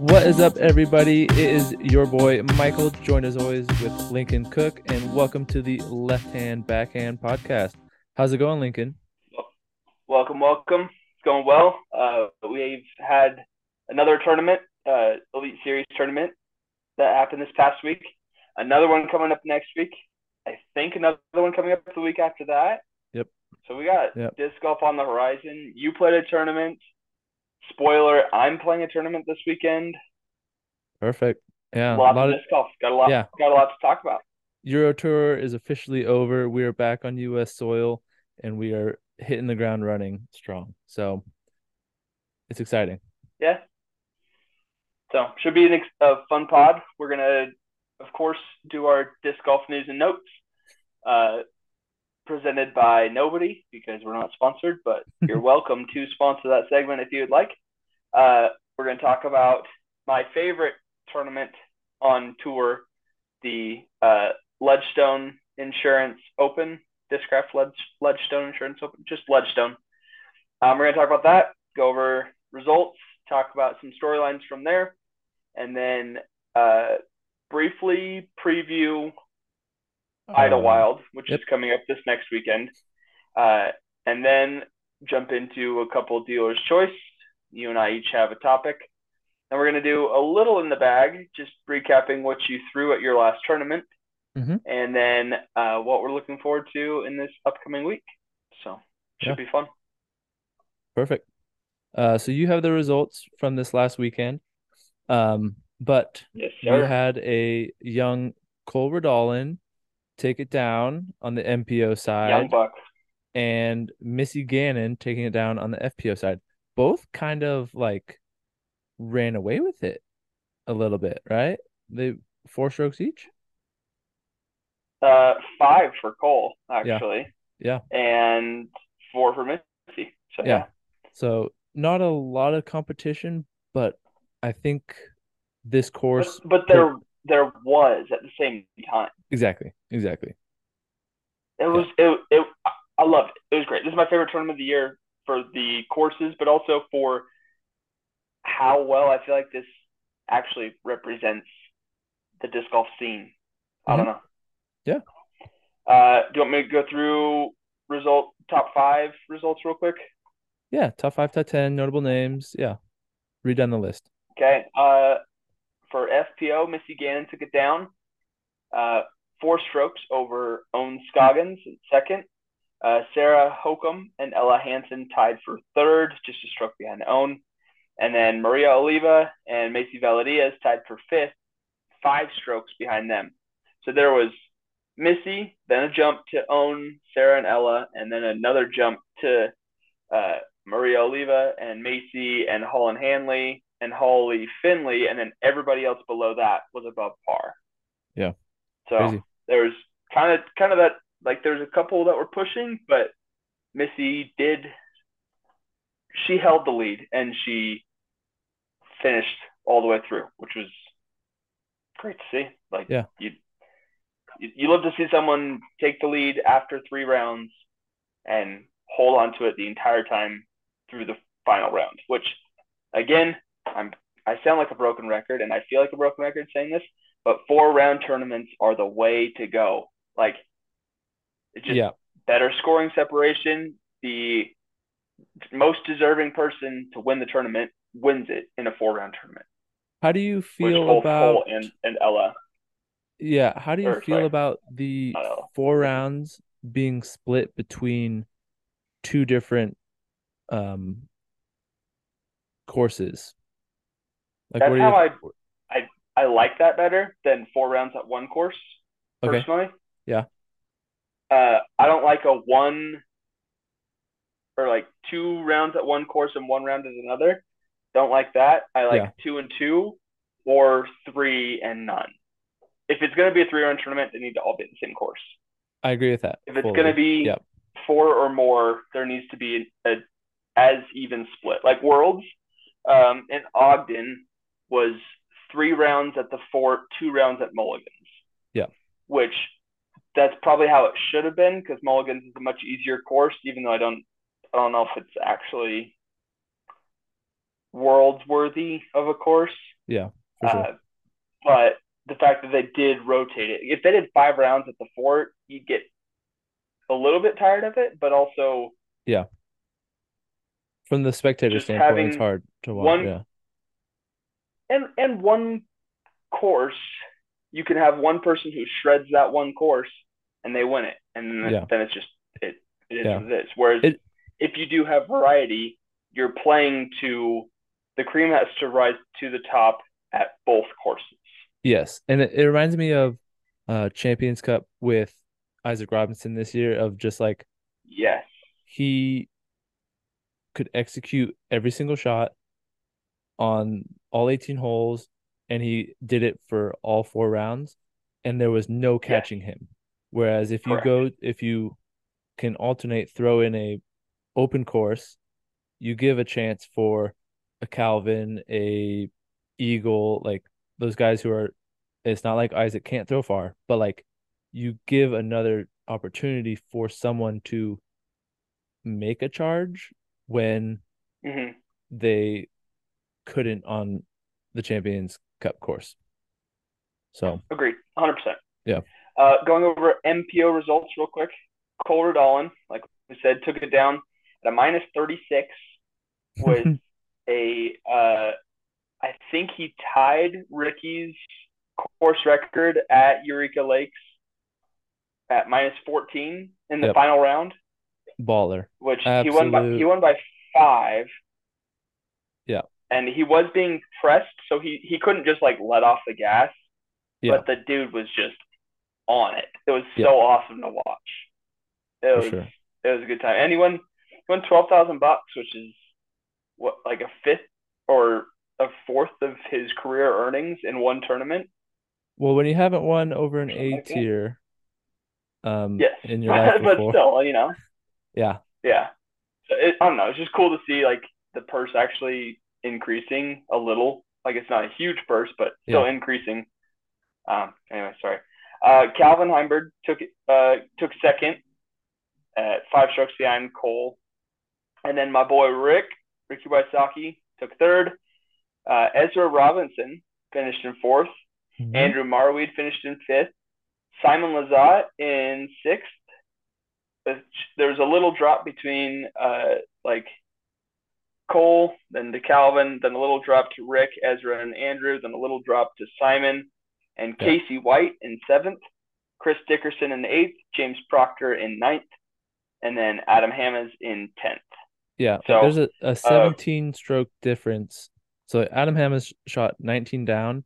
What is up, everybody? It is your boy Michael, joined as always with Lincoln Cook, and welcome to the Left Hand Backhand podcast. How's it going, Lincoln? Welcome, welcome. It's going well. Uh, we've had another tournament, uh, Elite Series tournament that happened this past week. Another one coming up next week. I think another one coming up the week after that. Yep. So we got Yep. disc golf on the horizon. You played a tournament. Spoiler: I'm playing a tournament this weekend. Perfect. Yeah, a Lots lot of disc golf. Got a lot. Yeah. Got a lot to talk about. Euro Tour is officially over. We are back on U.S. soil, and we are hitting the ground running strong. So it's exciting. Yeah. So should be an ex- a fun pod. We're gonna, of course, do our disc golf news and notes, uh, presented by nobody because we're not sponsored. But you're welcome to sponsor that segment if you would like. Uh, we're gonna talk about my favorite tournament on tour, the uh, Ledgestone Insurance Open, Discraft Ledge, Ledgestone Insurance Open, just Ledgestone. Um, we're gonna talk about that, go over results, talk about some storylines from there, and then uh, briefly preview Idlewild, which yep. is coming up this next weekend, uh, and then jump into a couple dealers' choice. You and I each have a topic, and we're gonna do a little in the bag, just recapping what you threw at your last tournament, Mhm. and then uh, what we're looking forward to in this upcoming week. So should Yeah. be fun. Perfect. Uh, so you have the results from this last weekend, um, but Yes, we had a young Cole Redalen take it down on the MPO side. Young side, buck. and Missy Gannon taking it down on the FPO side. Both kind of like ran away with it a little bit, right? They four strokes each. Uh, five for Cole actually. Yeah. And four for Missy. So Yeah. So not a lot of competition, but I think this But, course but there there was at the same time. exactly, exactly. It was it, it I loved it. It was great. This is my favorite tournament of the year for the courses, but also for how well I feel like this actually represents the disc golf scene. I don't know. Mm-hmm. Yeah. Uh, do you want me to go through result top five results real quick? Yeah, top five, top ten, notable names. Yeah. Read down the list. Okay. Uh, for FPO, Missy Gannon took it down. Uh, four strokes over Ohn Scoggins in second. Uh, Sarah Hokom and Ella Hansen tied for third, just a stroke behind Ohn. And then Maria Oliva and Macy Velediaz tied for fifth, five strokes behind them. So there was Missy, then a jump to Ohn, Sarah, and Ella, and then another jump to uh, Maria Oliva and Macy and Holland Hanley and Holly Finley, and then everybody else below that was above par. Yeah. So Crazy. There was kind of kind of that like there's a couple that were pushing, but Missy did she held the lead and she finished all the way through, which was great to see. Like Yeah. you you, you love to see someone take the lead after three rounds and hold on to it the entire time through the final round, which again, I'm I sound like a broken record and I feel like a broken record saying this, but four round tournaments are the way to go. Like it's just Yeah. better scoring separation. The most deserving person to win the tournament wins it in a four round tournament. How do you feel about Cole and, and Ella. yeah, how do you or, feel sorry. about the four rounds being split between two different um courses? Like That's what do how you I I like that better than four rounds at one course. Okay. Personally. Yeah. Uh, I don't like a one or like two rounds at one course and one round at another. Don't like that. I like Yeah. two and two or three and none. If it's gonna be a three round tournament, they need to all be at the same course. I agree with that. If it's fully. gonna be Yep. four or more, there needs to be a as even split. Like Worlds, um, in Ogden was three rounds at the fort, two rounds at Mulligan's. Yeah. Which that's probably how it should have been because Mulligan's is a much easier course, even though I don't I don't know if it's actually worlds worthy of a course. Yeah, for sure. Uh, but the fact that they did rotate it, if they did five rounds at the fort, you'd get a little bit tired of it, but also yeah. From the spectator standpoint, it's hard to watch. one- yeah. And and one course, you can have one person who shreds that one course and they win it, and then, Yeah. then it's just it it is Yeah. what it is. Whereas It- if you do have variety, you're playing to the cream has to rise to the top at both courses. Yes, and it, it reminds me of uh Champions Cup with Isaac Robinson this year of just like Yes. he could execute every single shot on all 18 holes and he did it for all four rounds and there was no catching him. Whereas if you Correct. go if you can alternate throw in a open course, you give a chance for a Calvin, a Eagle, like those guys who are it's not like Isaac can't throw far, but like you give another opportunity for someone to make a charge when hmm they couldn't on the Champions Cup course. So Agreed. 100%. Yeah. Uh, going over MPO results real quick. Cole Dolan, like we said, took it down at a minus 36 with a, uh, I think he tied Ricky's course record at Eureka Lakes at minus 14 in the Yep. final round, baller. which he won by he won by five. Yeah. And he was being pressed, so he he couldn't just like let off the gas. Yeah. But the dude was just on it. It was Yeah. so awesome to watch. It For was sure. it was a good time. And he won he won twelve thousand bucks, which is what like a fifth or a fourth of his career earnings in one tournament. Well, when you haven't won over an A tier, um, Yes. in your life but before, still, you know. yeah, Yeah. So it, I don't know. It's just cool to see like the purse actually increasing a little. Like it's not a huge burst, but still Yeah. increasing. Um. Anyway, sorry. Uh, Calvin Heimburg took. Uh, took second at five strokes behind Cole, and then my boy Rick Ricky Wysocki took third. Uh, Ezra Robinson finished in 4th Mhm. Andrew Marwede finished in fifth. Simon Lizotte in sixth. There was a little drop between uh like Cole, then to Calvin, then a little drop to Rick, Ezra, and Andrew, then a little drop to Simon and Yeah. Casey White in seventh, Chris Dickerson in eighth, James Proctor in ninth, and then Adam Hammes in tenth. Yeah, So, there's a, a uh, 17 stroke difference. So Adam Hammes shot 19 down,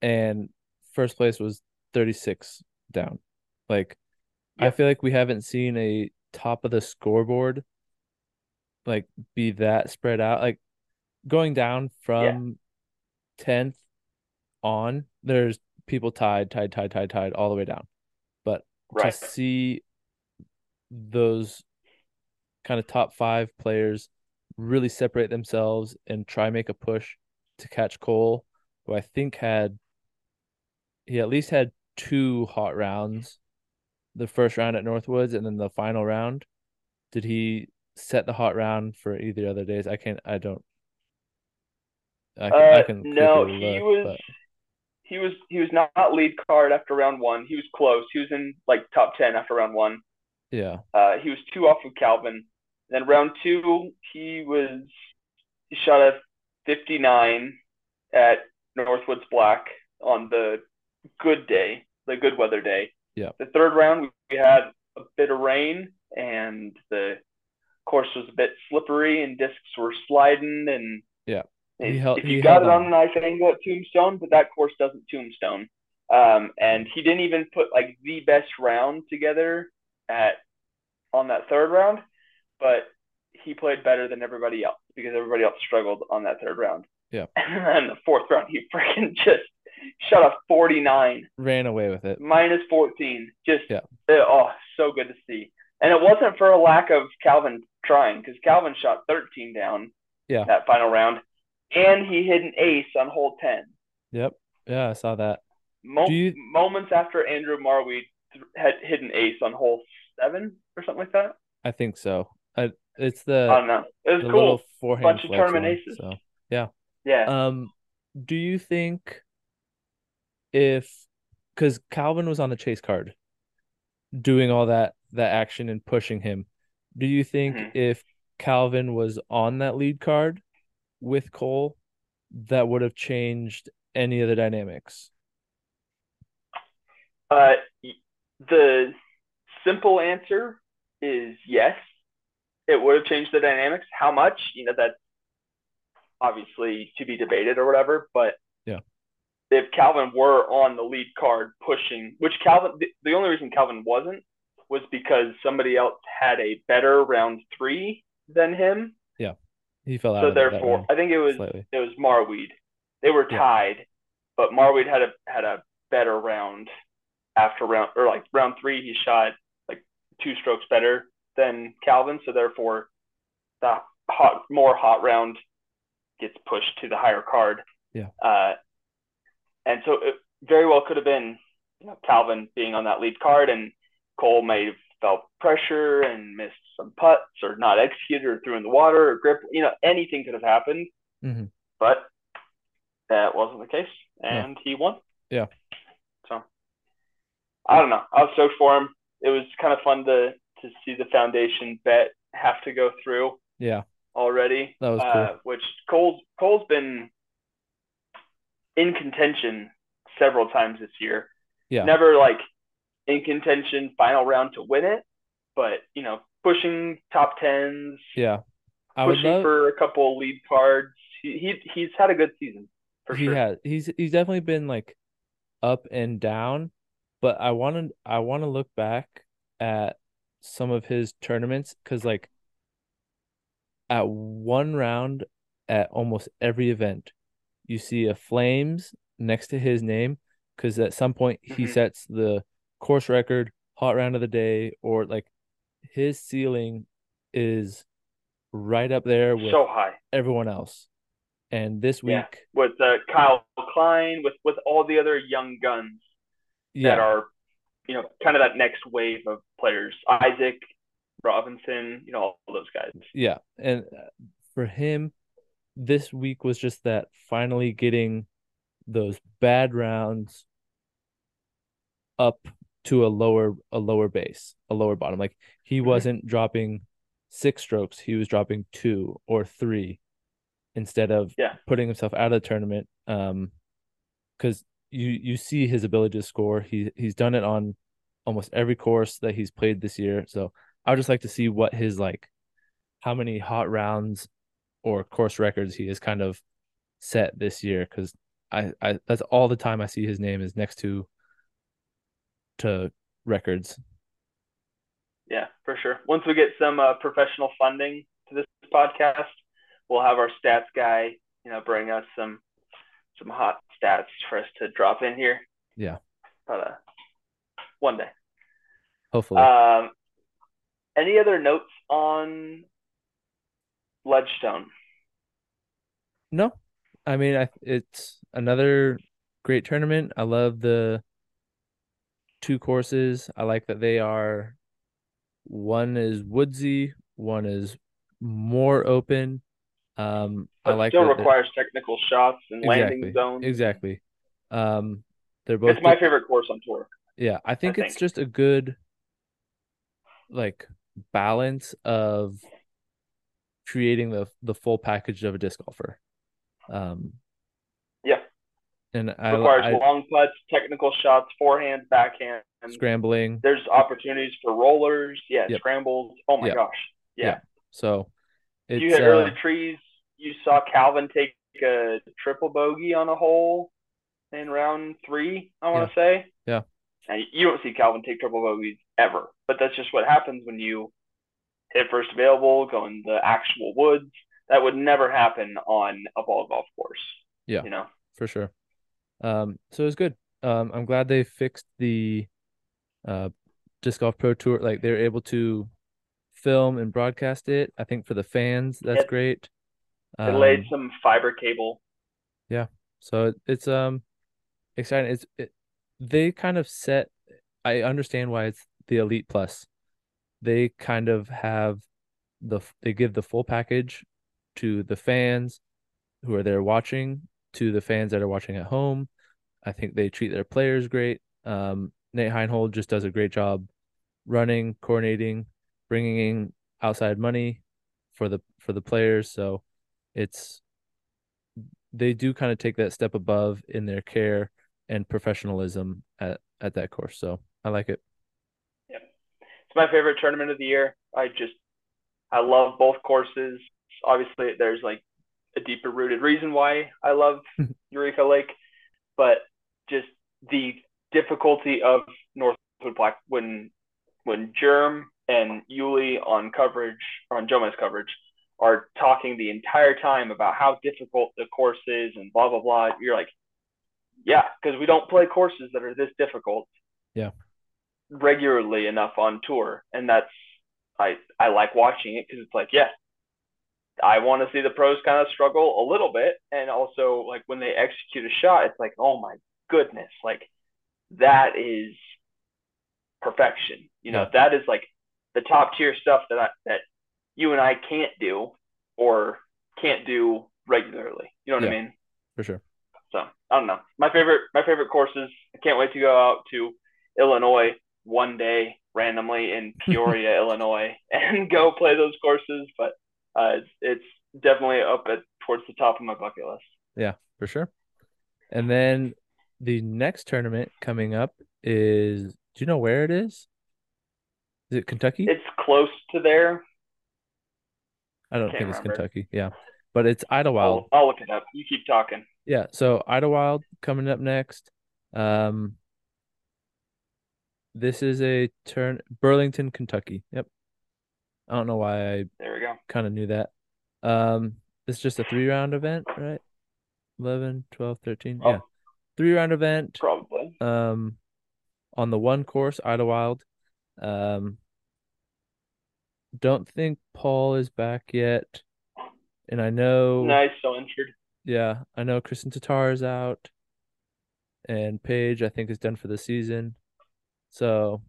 and first place was 36 down. Like, I feel like we haven't seen a top of the scoreboard like be that spread out. Like going down from 10th on, there's people tied, tied, tied, tied, tied all the way down. But Right. to see those kind of top five players really separate themselves and try make a push to catch Cole, who I think had he at least had two hot rounds. The first round at Northwoods and then the final round. Did he set the hot round for either other days? I can't I don't I can I Uh, can no, he look, was he was he was not lead card after round one. He was close. He was in like top ten after round one. yeah. Uh, he was two off of Calvin. Then round two, he was he shot a 59 at Northwoods Black on the good day, the good weather day. Yeah. The third round, we had a bit of rain and the course was a bit slippery and discs were sliding and Yeah. if, He held- if he you got held it on on. a nice angle at Tombstone, but that course doesn't Tombstone. Um, and he didn't even put like the best round together at on that third round, but he played better than everybody else because everybody else struggled on that third round. Yeah. And then the fourth round, he freaking just shot a 49 Ran away with it. minus 14. Just Yeah. uh, oh, so good to see. And it wasn't for a lack of Calvin trying because Calvin shot 13 down Yeah. that final round, and he hit an ace on hole 10. Yep. Yeah, I saw that. Mo- you- moments after Andrew Marwede th- had hit an ace on hole seven or something like that. I think so. I it's the I don't know. It was cool. little forehand Bunch of tournament aces. so Yeah. Yeah. Um, do you think if because Calvin was on the chase card doing all that that action and pushing him, do you think Mhm. if Calvin was on that lead card with Cole, that would have changed any of the dynamics? Uh, the simple answer is yes. It would have changed the dynamics. How much? You know, that's obviously to be debated or whatever. But Yeah. if Calvin were on the lead card pushing, which Calvin, the, the only reason Calvin wasn't was because somebody else had a better round three than him. Yeah, he fell out. So therefore, I think it was slightly. it was Marwede. They were Yeah. tied, but Marwede had a had a better round after round or like round three. He shot like two strokes better than Calvin, so therefore the hot more hot round gets pushed to the higher card. Yeah. Uh, and so it very well could have been you know, Calvin being on that lead card, and Cole may have felt pressure and missed some putts or not executed or threw in the water or grip. You know, anything could have happened, Mhm. but that wasn't the case, and he won. Yeah. So I don't know. I was stoked for him. It was kind of fun to to see the foundation bet have to go through Yeah, already. That was cool. uh, Which Cole's Cole's been in contention several times this year. yeah, Never like in contention final round to win it, but you know pushing top tens, yeah. I would pushing love. for a couple lead cards. He, he he's had a good season for he sure. has. He's he's definitely been like up and down, but I want to I want to look back at some of his tournaments because like at one round at almost every event, you see a flames next to his name because at some point he Mhm. sets the course record, hot round of the day, or like his ceiling is right up there with so high. everyone else. And this week, Yeah. With uh, Kyle Klein, with with all the other young guns yeah, that are, you know, kind of that next wave of players. Isaac Robinson, you know, all those guys. Yeah, and uh, for him, this week was just that finally getting those bad rounds up to a lower a lower base, a lower bottom. Like he wasn't dropping six strokes, he was dropping two or three instead of Yeah. putting himself out of the tournament. Um, because you you see his ability to score. He he's done it on almost every course that he's played this year. So I would just like to see what his like how many hot rounds or course records he has kind of set this year because I, I that's all the time I see his name is next to to records. Yeah, for sure. Once we get some uh, professional funding to this podcast, we'll have our stats guy, you know, bring us some some hot stats for us to drop in here. Yeah. But uh, one day. Hopefully. Um, any other notes on Ledgestone? no. I mean I it's another great tournament. I love the two courses. I like that they are one is woodsy, one is more open. Um I But like still requires technical shots and landing zones. Exactly. Um they're both It's my favorite course on tour. Yeah, I think it's think. just a good like balance of creating the the full package of a disc golfer. Um. And I, requires I long putts, technical shots, forehand, backhand. scrambling. There's opportunities for rollers, yeah, Yep. scrambles. Oh my Yep. gosh, yeah. So it's you hit uh, early trees. You saw Calvin take a triple bogey on a hole in round three. I want to say. Yeah. And you don't see Calvin take triple bogeys ever, but that's just what happens when you hit first available, go in the actual woods. That would never happen on a ball golf course. Yeah. You know. for sure. Um, so it was good. Um, I'm glad they fixed the uh disc golf pro tour. Like they're able to film and broadcast it. I think for the fans, that's Yep. great. They laid Um, some fiber cable. Yeah, so it, it's um exciting. It's it, they kind of set. I understand why it's the Elite Plus. They kind of have the they give the full package to the fans who are there watching to the fans that are watching at home. I think they treat their players great. Um, Nate Heinold just does a great job running, coordinating, bringing in outside money for the for the players. So it's they do kind of take that step above in their care and professionalism at at that course. So I like it. Yeah, it's my favorite tournament of the year. I just I love both courses. Obviously, there's like a deeper rooted reason why I love Eureka Lake, but just the difficulty of Northwood Black when when Jerm and Yuli on coverage on Jomez coverage are talking the entire time about how difficult the course is and blah blah blah. You're like, yeah, because we don't play courses that are this difficult. Yeah. Regularly enough on tour, and that's I I like watching it because it's like, yeah, I want to see the pros kind of struggle a little bit, and also like when they execute a shot, it's like, oh my goodness, like that is perfection. You know, that is like the top tier stuff that I, that you and I can't do or can't do regularly. You know what yeah, I mean? For sure. So I don't know. My favorite my favorite courses. I can't wait to go out to Illinois one day randomly in Peoria, Illinois, and go play those courses. But uh, it's, it's definitely up at towards the top of my bucket list. Yeah, for sure. And then the next tournament coming up is. Do you know where it is? Is it Kentucky? It's close to there. I don't think remember. it's Kentucky. Yeah, but it's Idlewild. I'll, I'll look it up. You keep talking. Yeah, so Idlewild coming up next. Um, this is a turn Burlington, Kentucky. Yep. I don't know why I there we go. Kind of knew that. Um, it's just a three round event, right? 11, 12, 13. Oh, yeah. Three round event. Probably. Um, on the one course, Idlewild. Um, don't think Paul is back yet. And I know Nice, so injured. Yeah, I know Kristen Tattar is out. And Paige, I think, is done for the season. So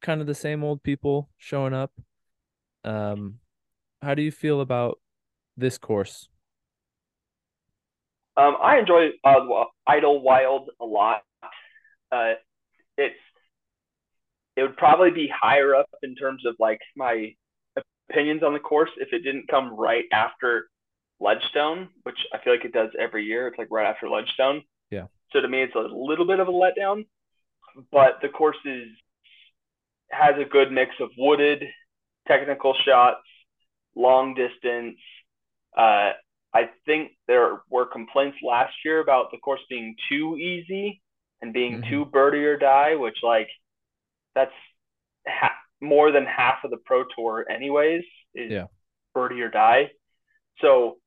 kind of the same old people showing up. Um how do you feel about this course? Um, I enjoy uh, Idlewild a lot. Uh, it's it would probably be higher up in terms of like my opinions on the course if it didn't come right after Ledgestone, which I feel like it does every year. It's like right after Ledgestone. Yeah. So to me, it's a little bit of a letdown, but the course is has a good mix of wooded, technical shots, long distance. Uh, I think there were complaints last year about the course being too easy and being mm-hmm. too birdie or die, which like that's ha- more than half of the pro tour anyways is yeah. birdie or die. So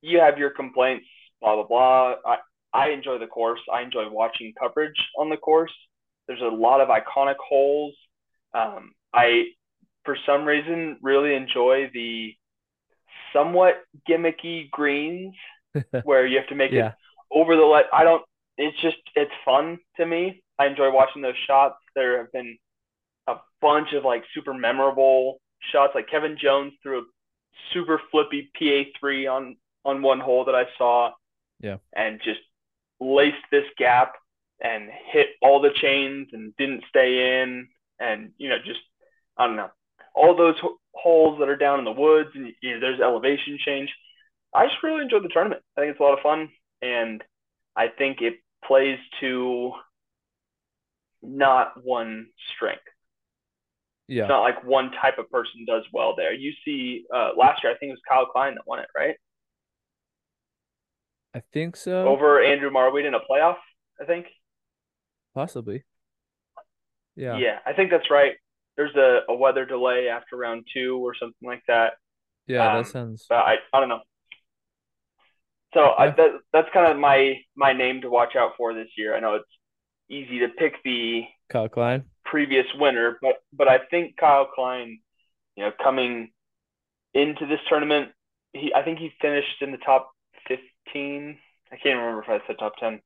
you have your complaints, blah blah blah. I I enjoy the course. I enjoy watching coverage on the course. There's a lot of iconic holes. Um, I for some reason really enjoy the somewhat gimmicky greens where you have to make yeah. it over the let. I don't. It's just it's fun to me. I enjoy watching those shots. There have been a bunch of like super memorable shots. Like Kevin Jones threw a super flippy PA three on on one hole that I saw. Yeah. And just laced this gap and hit all the chains and didn't stay in and you know just I don't know all those holes that are down in the woods and you know, there's elevation change. I just really enjoyed the tournament. I think it's a lot of fun and I think it plays to not one strength. Yeah. It's not like one type of person does well there. You see, uh, last year I think it was Kyle Klein that won it, right? I think so. Over Andrew Marwede in a playoff, I think. Possibly. Yeah. Yeah, I think that's right. There's a, a weather delay after round two or something like that. Yeah, um, that sounds. But I I don't know. So yeah. I, that that's kind of my my name to watch out for this year. I know it's easy to pick the Kyle Klein previous winner, but but I think Kyle Klein, you know, coming into this tournament, he I think he finished in the top fifteen. I can't remember if I said top ten,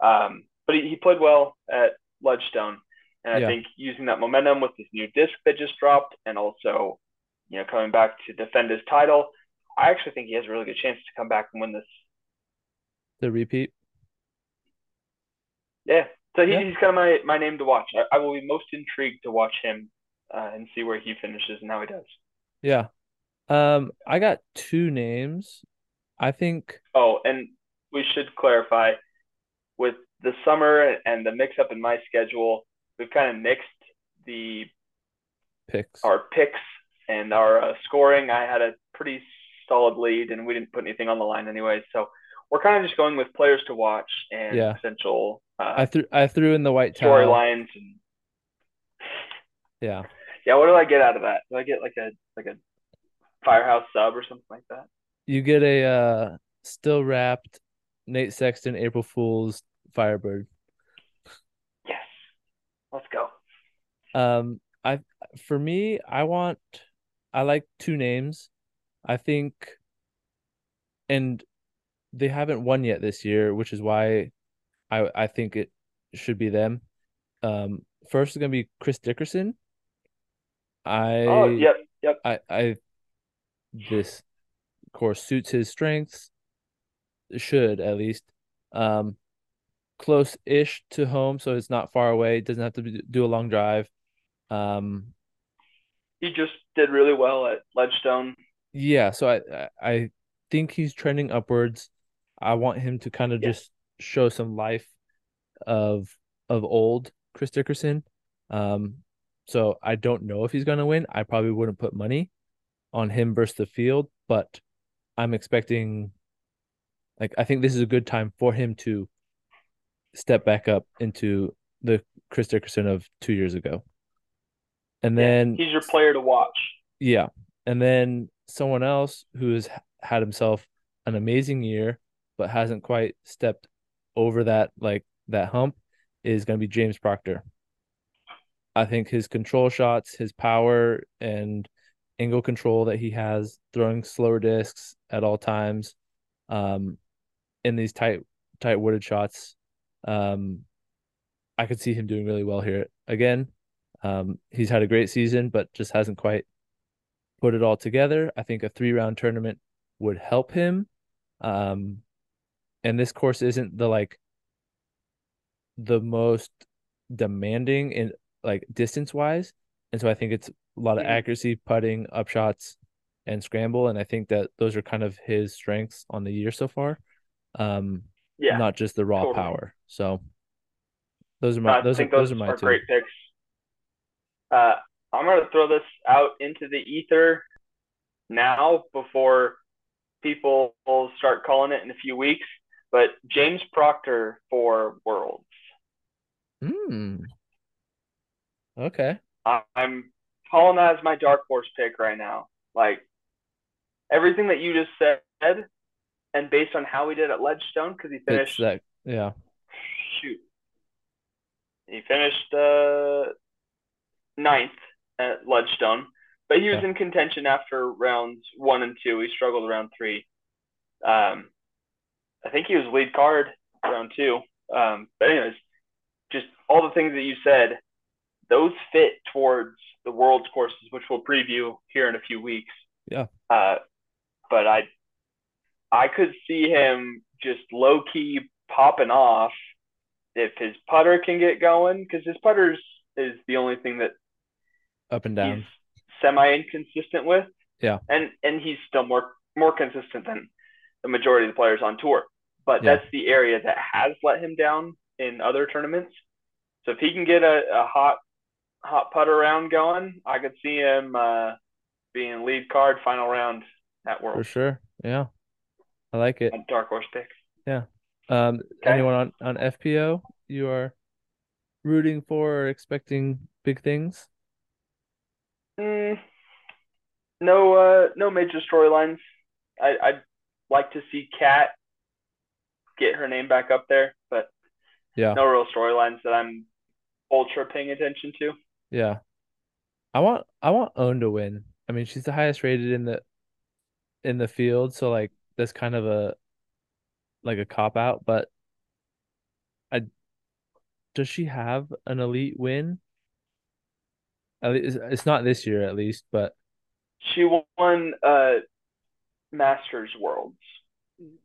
um, but he, he played well at Ledgestone, and I think using that momentum with this new disc that just dropped, and also, you know, coming back to defend his title, I actually think he has a really good chance to come back and win this The repeat. Yeah. So he, Yeah. he's kind of my, my name to watch. I, I will be most intrigued to watch him uh, and see where he finishes and how he does. Yeah. Um, I got two names. I think Oh, and we should clarify with the summer and the mix up in my schedule, we've kind of mixed the picks. our picks and our uh, scoring. I had a pretty solid lead, and we didn't put anything on the line anyway. So we're kind of just going with players to watch and Yeah. potential I uh, threw I threw in the white storylines. And Yeah. yeah, what do I get out of that? Do I get like a like a firehouse sub or something like that? You get a uh still wrapped Nate Sexton April Fool's Firebird. Let's go. Um, I for me, I want I like two names. I think, and they haven't won yet this year, which is why I I think it should be them. Um, first is gonna be Chris Dickerson. I Oh, yep, yep. I I this course suits his strengths. Should at least. Um, close-ish to home, so it's not far away. It Doesn't have to be, do a long drive. Um, He just did really well at Ledgestone. yeah, so I I- think he's trending upwards. I want him to kind of Yeah. just show some life of of old Chris Dickerson. Um, so I don't know if he's gonna win. I probably wouldn't put money on him versus the field, but I'm expecting like I think this is a good time for him to step back up into the Chris Dickerson of two years ago. And then he's your player to watch. yeah. And then someone else who has had himself an amazing year but hasn't quite stepped over that like that hump is going to be James Proctor. I think his control shots, his power and angle control that he has throwing slower discs at all times um in these tight tight wooded shots um I could see him doing really well here again. Um he's had a great season but just hasn't quite put it all together. I think a three round tournament would help him. Um, and this course isn't the like the most demanding in like distance wise. And so I think it's a lot of Mhm. accuracy, putting, up shots, and scramble. And I think that those are kind of his strengths on the year so far. Um, Yeah, not just the raw totally. power. So those are my I those are those those are my are two. great picks. Uh, I'm going to throw this out into the ether now before people will start calling it in a few weeks. But James Proctor for Worlds. Hmm. Okay. I'm calling that as my dark horse pick right now. Like everything that you just said, and based on how he did at Ledgestone, because he finished that yeah. shoot, he finished uh ninth at Ledgestone, but he was Yeah. in contention after rounds one and two. He struggled around three. Um, I think he was lead card round two. Um, but anyways, just all the things that you said, those fit towards the world's courses, which we'll preview here in a few weeks. Yeah. Uh, but I, I could see him just low key popping off if his putter can get going, because his putters is the only thing that Up and down. semi inconsistent with. Yeah. And and he's still more more consistent than the majority of the players on tour. But Yeah. that's the area that has let him down in other tournaments. So if he can get a, a hot hot putter round going, I could see him uh, being lead card final round at World. For sure. Yeah. I like it. Dark horse pick. Yeah. Um, Okay. anyone on, on FPO you are rooting for or expecting big things? Mm, no uh, no major storylines. I, I'd like to see Kat get her name back up there, but Yeah. no real storylines that I'm ultra paying attention to. Yeah. I want I want Ohn to win. I mean, she's the highest rated in the in the field, so like that's kind of a like a cop out, but I does she have an elite win? At least it's not this year at least, but She won uh Masters Worlds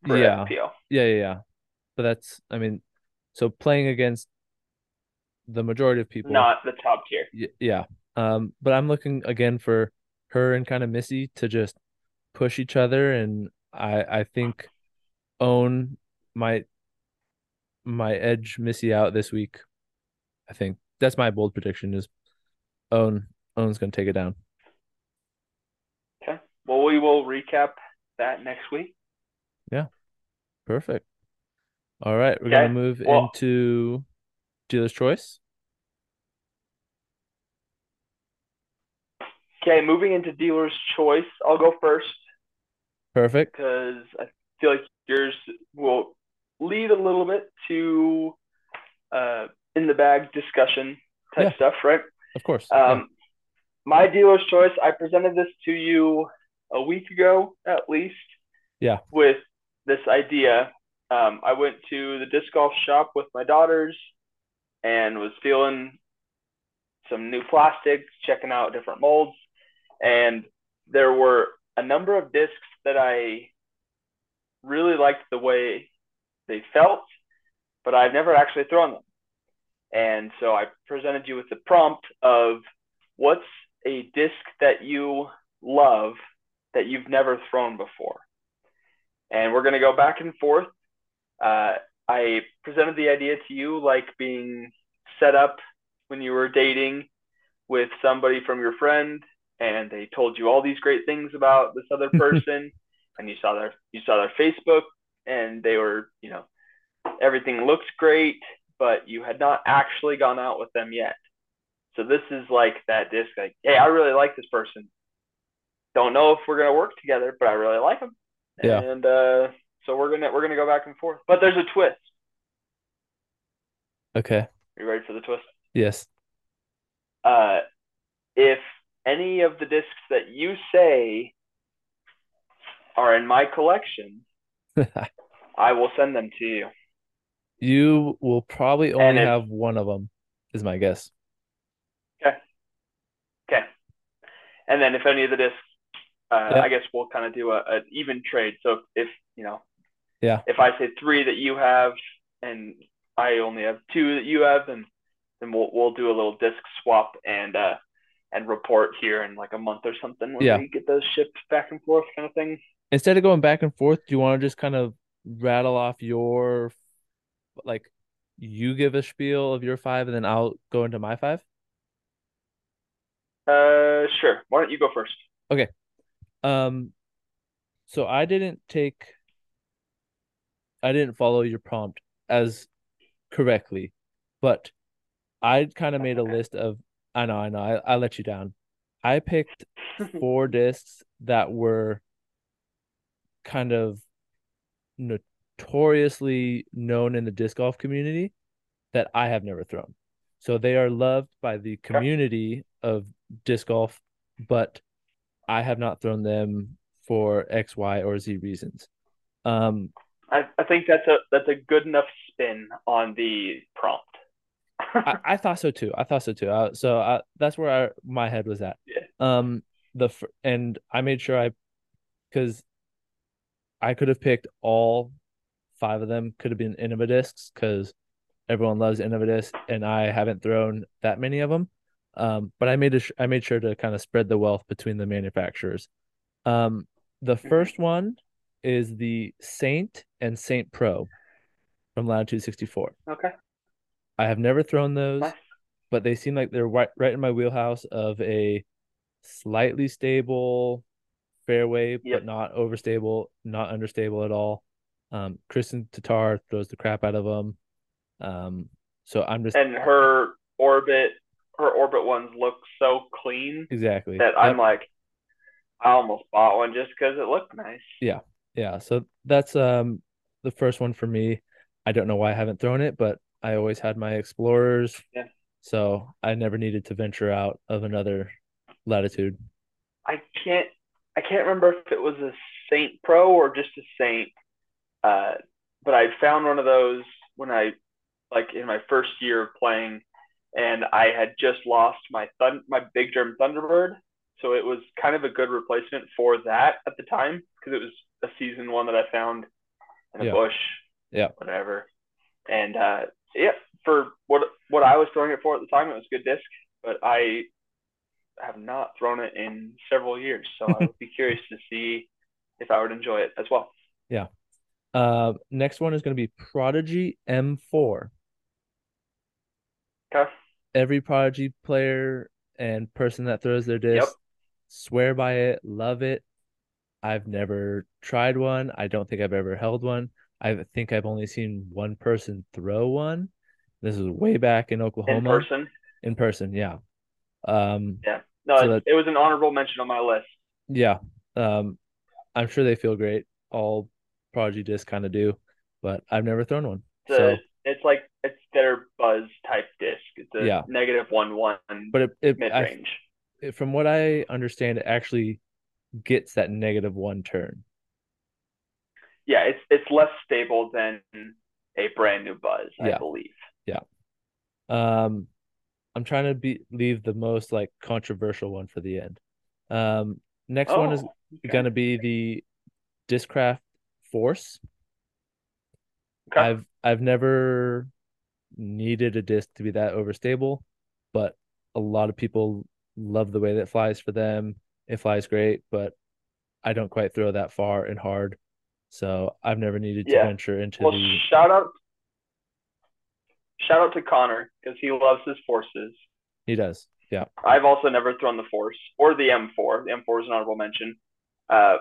for Yeah. FPO. yeah, yeah, yeah. but that's I mean, so playing against the majority of people, not the top tier. y- yeah. Um, but I'm looking again for her and kind of Missy to just push each other, and I I think Ohn might might edge Missy out this week. I think that's my bold prediction is Ohn Ohn's gonna take it down. Okay. Well, we will recap that next week. Yeah. Perfect. All right, we're Okay, gonna move well- into dealer's choice. Okay, moving into dealer's choice. I'll go first Perfect. because I feel like yours will lead a little bit to uh, in the bag discussion type Yeah. stuff, right? Of course. Yeah. Um, my dealer's choice. I presented this to you a week ago, at least. Yeah. With this idea, um, I went to the disc golf shop with my daughters, and was feeling some new plastics, checking out different molds, and there were a number of discs that I really liked the way they felt, but I've never actually thrown them. And so I presented you with the prompt of what's a disc that you love that you've never thrown before. And we're going to go back and forth. Uh, I presented the idea to you like being set up when you were dating with somebody from your friend and they told you all these great things about this other person and you saw their you saw their Facebook and they were, you know, everything looks great, but you had not actually gone out with them yet. So this is like that disc, like, hey, I really like this person. Don't know if we're gonna work together, but I really like them. Yeah. And uh, so we're gonna we're gonna go back and forth. But there's a twist. Okay. Are you ready for the twist? Yes. Uh, if any of the discs that you say are in my collection, I will send them to you. You will probably only if- have one of them, is my guess. Okay. Okay. And then if any of the discs, uh, Yeah. I guess we'll kind of do a, an even trade. So if, if you know, Yeah. if I say three that you have and I only have two that you have, then then we'll we'll do a little disc swap and uh and report here in like a month or something when Yeah. we get those shipped back and forth kind of thing. Instead of going back and forth, do you want to just kind of rattle off your like you give a spiel of your five and then I'll go into my five? Uh, sure. Why don't you go first? Okay. Um, so I didn't take, I didn't follow your prompt as correctly, but I kind of made a list of, I know, I know, I, I let you down. I picked four discs that were kind of notoriously known in the disc golf community that I have never thrown. So they are loved by the community of disc golf, but I have not thrown them for X, Y, or Z reasons. Um, I, I think that's a that's a good enough spin on the prompt. I, I thought so too. I thought so too. Uh, so I, that's where I, my head was at. Yeah. Um, the and I made sure I, because I could have picked all five of them. Could have been Innova discs because everyone loves Innova discs, and I haven't thrown that many of them. Um, but I made a, I made sure to kind of spread the wealth between the manufacturers. Um, the Mhm. first one is the Saint and Saint Pro from Latitude 64. okay. I have never thrown those, but they seem like they're right, right in my wheelhouse of a slightly stable fairway, Yep. but not overstable, not understable at all. Um, Kristen Tattar throws the crap out of them. Um, so I'm just And her orbit her orbit ones look so clean exactly that I'm like I almost bought one just because it looked nice. Yeah, yeah. So that's um the first one for me. I don't know why I haven't thrown it, but I always had my Explorers. Yeah. So I never needed to venture out of another latitude. I can't I can't remember if it was a Saint Pro or just a Saint. Uh, but I found one of those when I like in my first year of playing, and I had just lost my thun- my Big Jerm Thunderbird, so it was kind of a good replacement for that at the time because it was a season one that I found in a Yeah. bush Yeah. Whatever. And uh, yeah, for what what I was throwing it for at the time, it was a good disc, but I have not thrown it in several years, so I would be curious to see if I would enjoy it as well. Yeah. Uh, next one is going to be Prodigy M4. Okay. Every Prodigy player and person that throws their disc Yep. swear by it, love it. I've never tried one. I don't think I've ever held one. I think I've only seen one person throw one. This is way back in Oklahoma. In person. In person, yeah. Um, Yeah. No, So it, that- it was an honorable mention on my list. yeah. Um, I'm sure they feel great. All Prodigy discs kind of do, but I've never thrown one. It's, So, a, it's like it's their buzz type disc. It's a Yeah. negative one one but it, it mid range. from what I understand, it actually gets that negative one turn. Yeah, it's it's less stable than a brand new buzz, I believe. Yeah. Um, I'm trying to be leave the most like controversial one for the end. Um, next one is Oh, okay. gonna be the Discraft Force. Okay. I've I've never needed a disc to be that overstable, but a lot of people love the way that it flies for them. It flies great, but I don't quite throw that far and hard. So I've never needed to Yeah. venture into Well, the shout out, shout out to Connor because he loves his forces. he does. Yeah. I've also never thrown the force or the M4. The M4 is an honorable mention. Uh,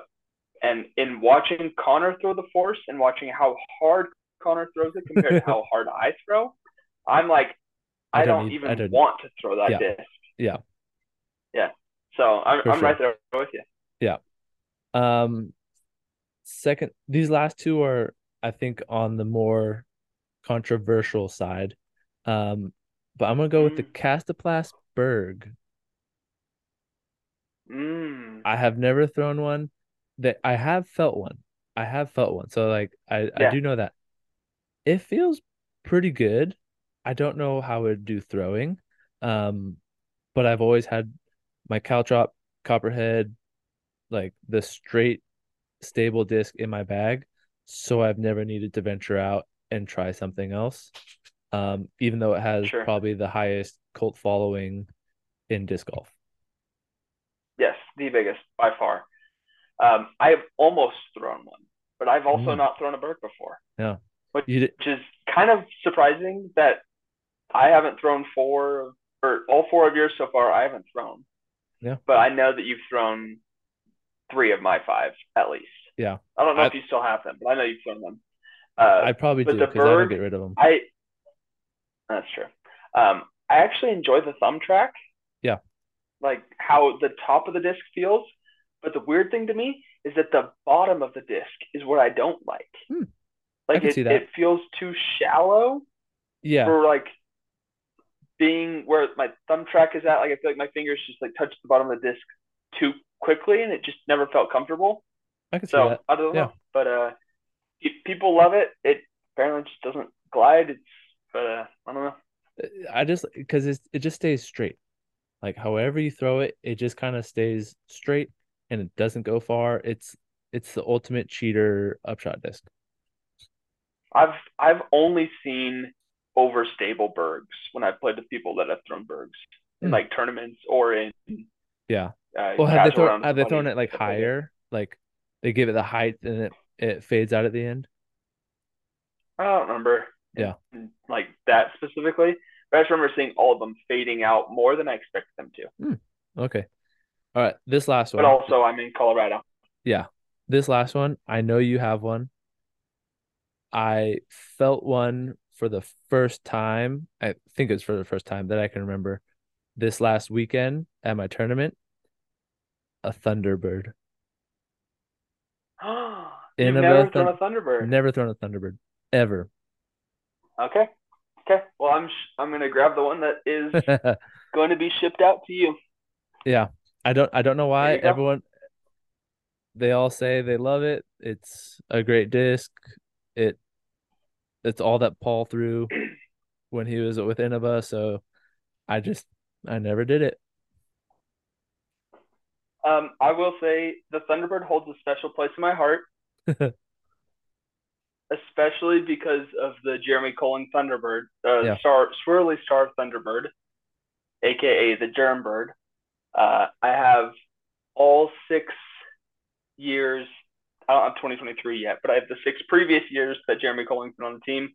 and in watching Connor throw the force and watching how hard Connor throws it compared to how hard I throw, I'm like, I I, don't don't, even I don't- want to throw that Yeah. disc. Yeah. Yeah. So I'm, For I'm sure. right there with you. Yeah. Um, second, these last two are, I think, on the more controversial side. Um, but I'm gonna go with the Mm. Kastaplast Berg. Mm. I have never thrown one. That I have felt one. I have felt one. So like I, I do know that. It feels pretty good. I don't know how it would do throwing. Um, but I've always had my Caltrop Copperhead, like the straight stable disc in my bag. So I've never needed to venture out and try something else. Um, even though it has Sure. probably the highest cult following in disc golf. Yes, the biggest by far. Um, I've almost thrown one, but I've also Mm. not thrown a bird before, did, which is kind of surprising that I haven't thrown four or all four of yours so far. I haven't thrown. Yeah. But I know that you've thrown three of my five at least. Yeah. I don't know I- if you still have them, but I know you've thrown them. Uh, I probably do because I don't get rid of them. I that's true. Um, I actually enjoy the thumb track. Yeah. Like how the top of the disc feels, but the weird thing to me is that the bottom of the disc is what I don't like. Hmm. I Like can it, see that. it feels too shallow Yeah. for like being where my thumb track is at. Like I feel like my fingers just like touch the bottom of the disc too quickly, and it just never felt comfortable. I can see So that. I don't Yeah. know, but uh, people love it. It apparently just doesn't glide. It's but uh, I don't know. I just because it it just stays straight. Like however you throw it, it just kind of stays straight and it doesn't go far. It's it's the ultimate cheater upshot disc. I've I've only seen overstable bergs when I've played with people that have thrown bergs in Hmm. like tournaments or in Yeah. uh, Well, have they thrown have they thrown it like higher? Like they give it the height and it it fades out at the end. I don't remember. Yeah. Like that specifically, but I just remember seeing all of them fading out more than I expected them to. Okay. All right. This last one. But also, I'm in Colorado. Yeah. This last one, I know you have one. I felt one for the first time. I think it's for the first time that I can remember. This last weekend at my tournament, a Thunderbird. You've never thrown a Thunderbird. Never thrown a Thunderbird ever. Okay. Okay. Well, I'm sh- I'm gonna grab the one that is going to be shipped out to you. Yeah. I don't I don't know why everyone they all say they love it. It's a great disc. It it's all that Paul threw when he was with Innova, so I just I never did it. Um, I will say the Thunderbird holds a special place in my heart. especially because of the Jeremy Koling Thunderbird, uh, Yeah. Star Swirly Star Thunderbird, aka the Jerm Bird. Uh, I have all six years. I don't have 2023 yet, but I have the six previous years that Jeremy Koling's been on the team.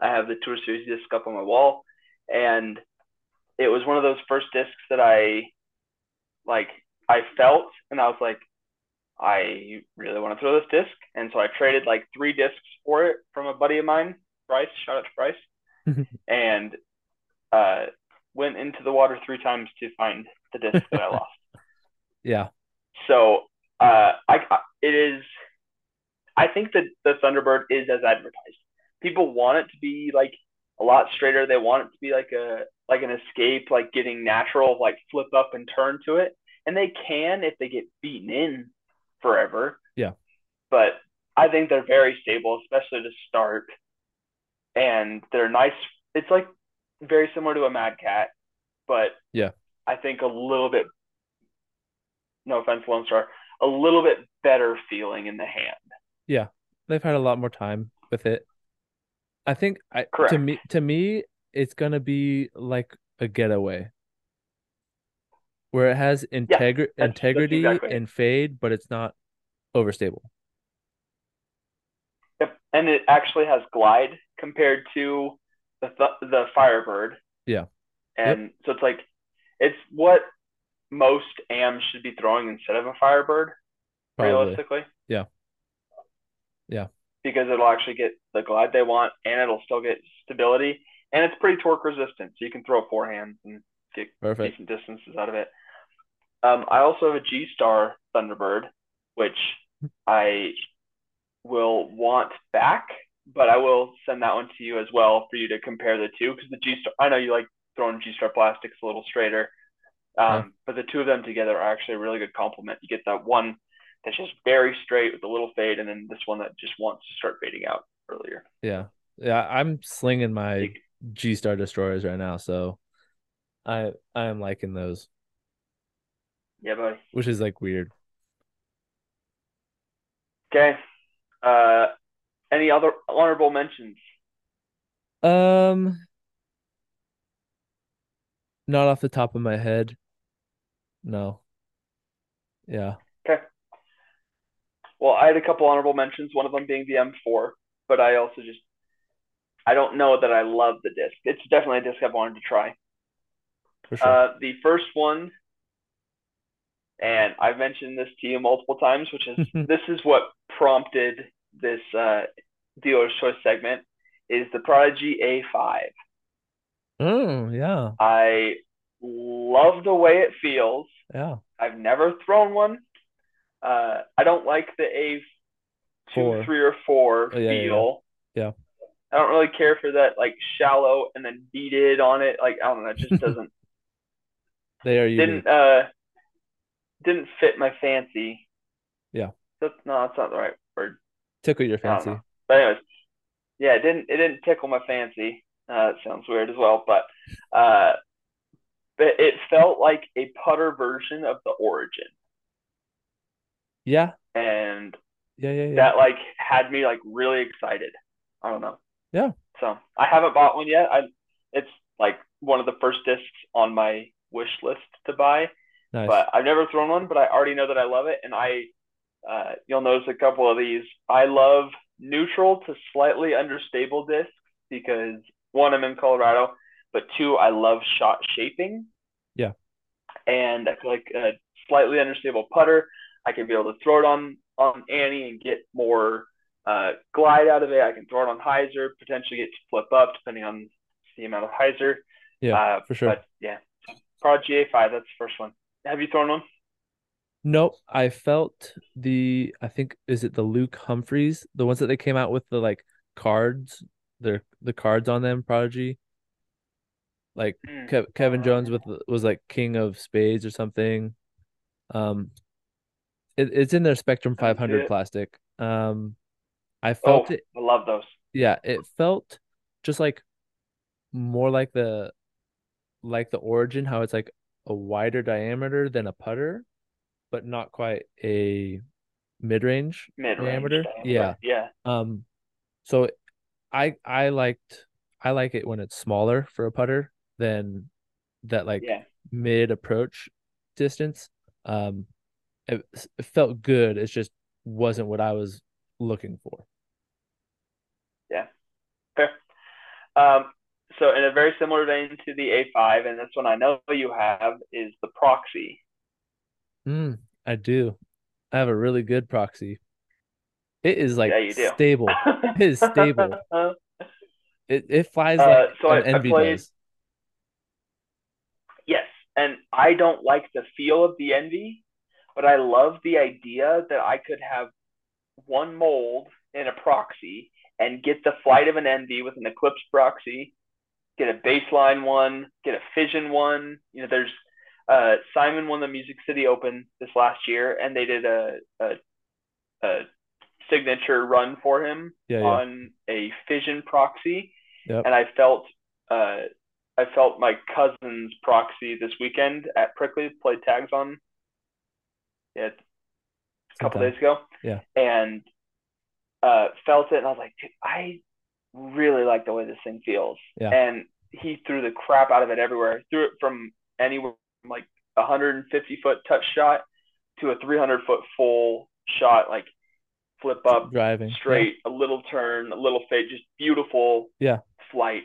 I have the Tour Series disc up on my wall, and it was one of those first discs that I like. I felt, and I was like, I really want to throw this disc, and so I traded like three discs for it from a buddy of mine, Bryce. Shout out to Bryce, and uh, went into the water three times to find the disc that I lost. Yeah. So uh, I it is. I think that the Thunderbird is as advertised. People want it to be like a lot straighter. They want it to be like a like an escape, like getting natural, like flip up and turn to it, and they can if they get beaten in forever. Yeah. But I think they're very stable, especially to start, and they're nice. It's like very similar to a Mad Cat, but Yeah. I think a little bit. No offense, Lone Star, a little bit better feeling in the hand. Yeah, they've had a lot more time with it. I think I to me to me it's gonna be like a getaway. Where it has integri that's integrity exactly and fade, but it's not overstable. Yep. And it actually has glide compared to the th- the Firebird. Yeah. And so it's like it's what most AMs should be throwing instead of a Firebird, Probably. realistically. Yeah. Yeah. Because it'll actually get the glide they want and it'll still get stability. And it's pretty torque resistant, so you can throw forehands and get Perfect. decent distances out of it. Um, I also have a G Star Thunderbird, which I will want back, but I will send that one to you as well for you to compare the two because the G Star. I know you like throwing G Star plastics a little straighter, um, Yeah. but the two of them together are actually a really good complement. You get that one that's just very straight with a little fade, and then this one that just wants to start fading out earlier. Yeah. Yeah, I'm slinging my G Star destroyers right now, so I I am liking those, Yeah, buddy. which is like weird. Okay. Uh, any other honorable mentions? Um, not off the top of my head. No. Yeah. Okay. Well, I had a couple honorable mentions, one of them being the M4, but I also just I don't know that I love the disc. It's definitely a disc I've wanted to try. Sure. Uh, the first one, and I've mentioned this to you multiple times, which is this is what prompted this uh, dealer's choice segment, is the Prodigy A5. Oh, yeah. I love the way it feels. Yeah. I've never thrown one. Uh, I don't like the A two, Four. three, or four Oh, yeah, yeah, feel. yeah. I don't really care for that like shallow and then beaded on it. Like I don't know, it just doesn't They are unique. didn't uh didn't fit my fancy. Yeah. That's no, that's not the right word. Tickle your fancy. But anyways, yeah, it didn't it didn't tickle my fancy. Uh, it sounds weird as well, but uh, but it felt like a putter version of the Origin, Yeah. and Yeah, yeah, yeah. that like had me like really excited. I don't know. Yeah. So I haven't bought one yet. I it's like one of the first discs on my wish list to buy, Nice. but I've never thrown one. But I already know that I love it, and I uh, you'll notice a couple of these. I love neutral to slightly understable discs because one, I'm in Colorado, but two, I love shot shaping. Yeah. And I feel like a slightly understable putter, I can be able to throw it on on Annie and get more uh, glide out of it. I can throw it on hyzer, potentially get to flip up depending on the amount of hyzer. Yeah, Uh, for sure. But yeah, Prodigy A5, that's the first one. Have you thrown one? Nope. I felt the I think is it the Luke Humphries, the ones that they came out with the like cards, the the cards on them, Prodigy. Like Hmm. Kev- Kevin Jones with was like King of Spades or something. Um, it, it's in their Spectrum I didn't see 500 plastic. Um, I Oh, felt it. I love those. Yeah, it felt just like more like the like the Origin, how it's like a wider diameter than a putter, but not quite a mid-range Mid-range diameter. diameter. Yeah. Yeah. Um, So I I liked I like it when it's smaller for a putter than that like Yeah. mid approach distance. Um, it, it felt good. It just wasn't what I was looking for. Yeah. Fair. Um, so in a very similar vein to the A5, and this one I know you have is the proxy. Mm, I do. I have a really good proxy. It is like Yeah, stable. It is stable. It it flies Uh, like so an I Envy played- does. yes, and I don't like the feel of the Envy, but I love the idea that I could have one mold in a proxy and get the flight of an Envy with an Eclipse proxy, get a baseline one, get a Fission one. You know, there's uh, Simon won the Music City Open this last year, and they did a a, a signature run for him Yeah, yeah. on a Fission proxy, Yep. and I felt uh, I felt my cousin's proxy this weekend at Prickly played tags on it a couple Sometime. days ago. Yeah. and uh, felt it, and I was like, "Dude, I really like the way this thing feels. Yeah. And he threw the crap out of it everywhere. He threw it from anywhere from like a 150 foot touch shot to a 300 foot full shot, like flip up, Driving. straight, a little turn, a little fade, just beautiful Yeah. flight.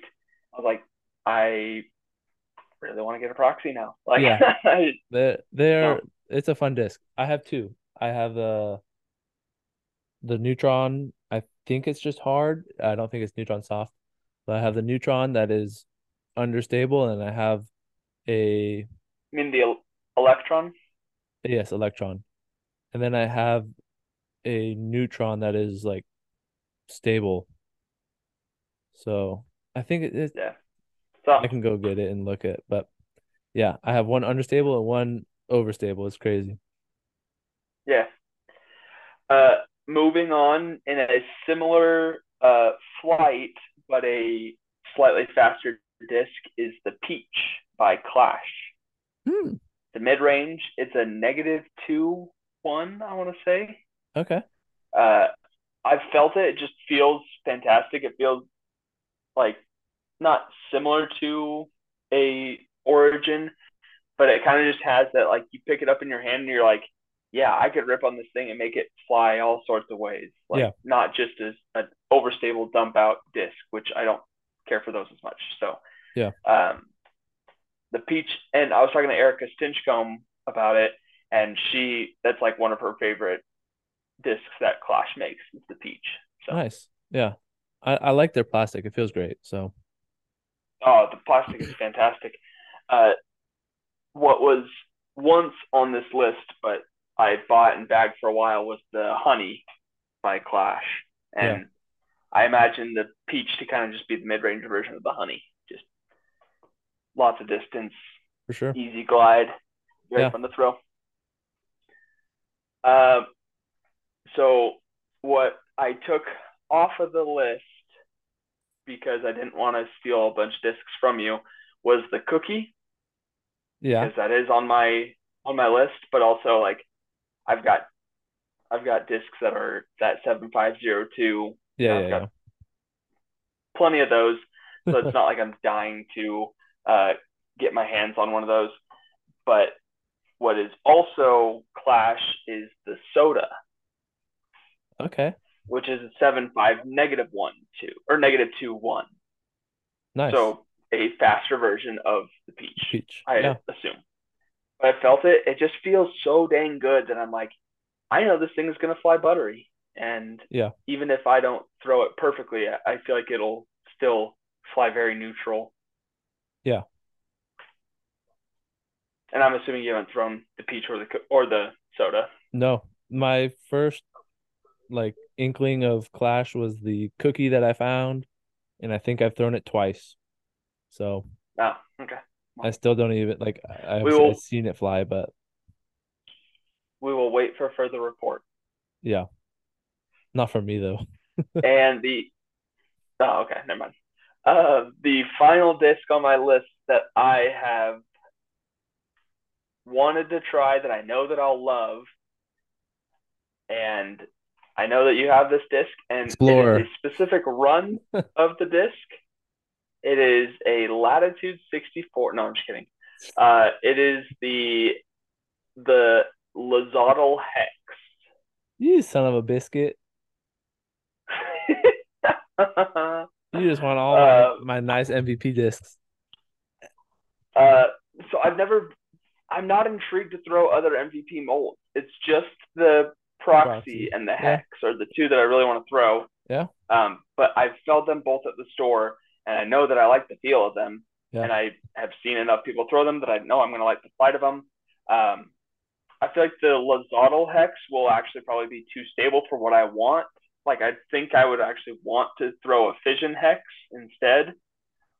I was like, I really want to get a proxy now. Like, Yeah. They're, they're No. it's a fun disc. I have two. I have the the Neutron. I think it's just hard. I don't think it's Neutron soft. But I have the Neutron that is understable, and I have a I mean the el- electron. yes Electron, and then I have a Neutron that is like stable. So I think it, it Yeah. So I can go get it and look at, but yeah, I have one understable and one overstable. It's crazy. Yeah. Uh, moving on in a similar uh, flight, but a slightly faster disc is the Peach by Clash. Hmm. The mid range, it's a negative two one, I want to say. Okay. Uh, I've felt it. It just feels fantastic. It feels like not similar to a Origin, but it kind of just has that like you pick it up in your hand and you're like, yeah, I could rip on this thing and make it fly all sorts of ways. Like Yeah. not just as an overstable dump out disc, which I don't care for those as much. So Yeah. Um, the peach, and I was talking to Erika Stinchcomb about it, and she that's like one of her favorite discs that Clash makes is the peach. So Nice. Yeah. I, I like their plastic. It feels great. So Oh, the plastic is fantastic. Uh, what was once on this list, but I bought and bagged for a while, was the Honey by Clash, and I imagine the Peach to kind of just be the mid-range version of the Honey, just lots of distance, for sure. easy glide, very Yeah. fun to throw. Uh, so what I took off of the list because I didn't want to steal a bunch of discs from you was the cookie Yeah. because that is on my on my list, but also like I've got I've got discs that are that seven five zero two, Yeah. I've Yeah. got Yeah. plenty of those, so it's not like I'm dying to uh, get my hands on one of those. But what is also Clash is the soda, Okay. which is a seven five negative one two or negative two one. Nice. So a faster version of the peach. Peach. I Yeah. assume. But I felt it. It just feels so dang good that I'm like, I know this thing is gonna fly buttery, and Yeah. even if I don't throw it perfectly, I- I feel like it'll still fly very neutral. Yeah. And I'm assuming you haven't thrown the peach or the or the soda. No, my first like inkling of Clash was the cookie that I found, and I think I've thrown it twice. So Oh, okay. I still don't even like I've, will- I've seen it fly, but We will wait for further report. yeah, not for me though. and the oh okay never mind uh the final disc on my list that i have wanted to try that i know that i'll love and I know that you have this disc, and Explorer. it is a specific run of the disc. It is a Latitude 64. No, I'm just kidding. Uh, it is the the Lazadal Hex. You son of a biscuit. You just want all Uh, my, my nice MVP discs. Uh, so I've never, I'm not intrigued to throw other MVP molds. It's just the proxy, Proxy. and the Yeah. hex are the two that I really want to throw. Yeah. Um, but I've felt them both at the store, and I know that I like the feel of them, Yeah. and I have seen enough people throw them that I know I'm going to like the flight of them. Um, I feel like the Lazadal hex will actually probably be too stable for what I want. Like I think I would actually want to throw a fission hex instead.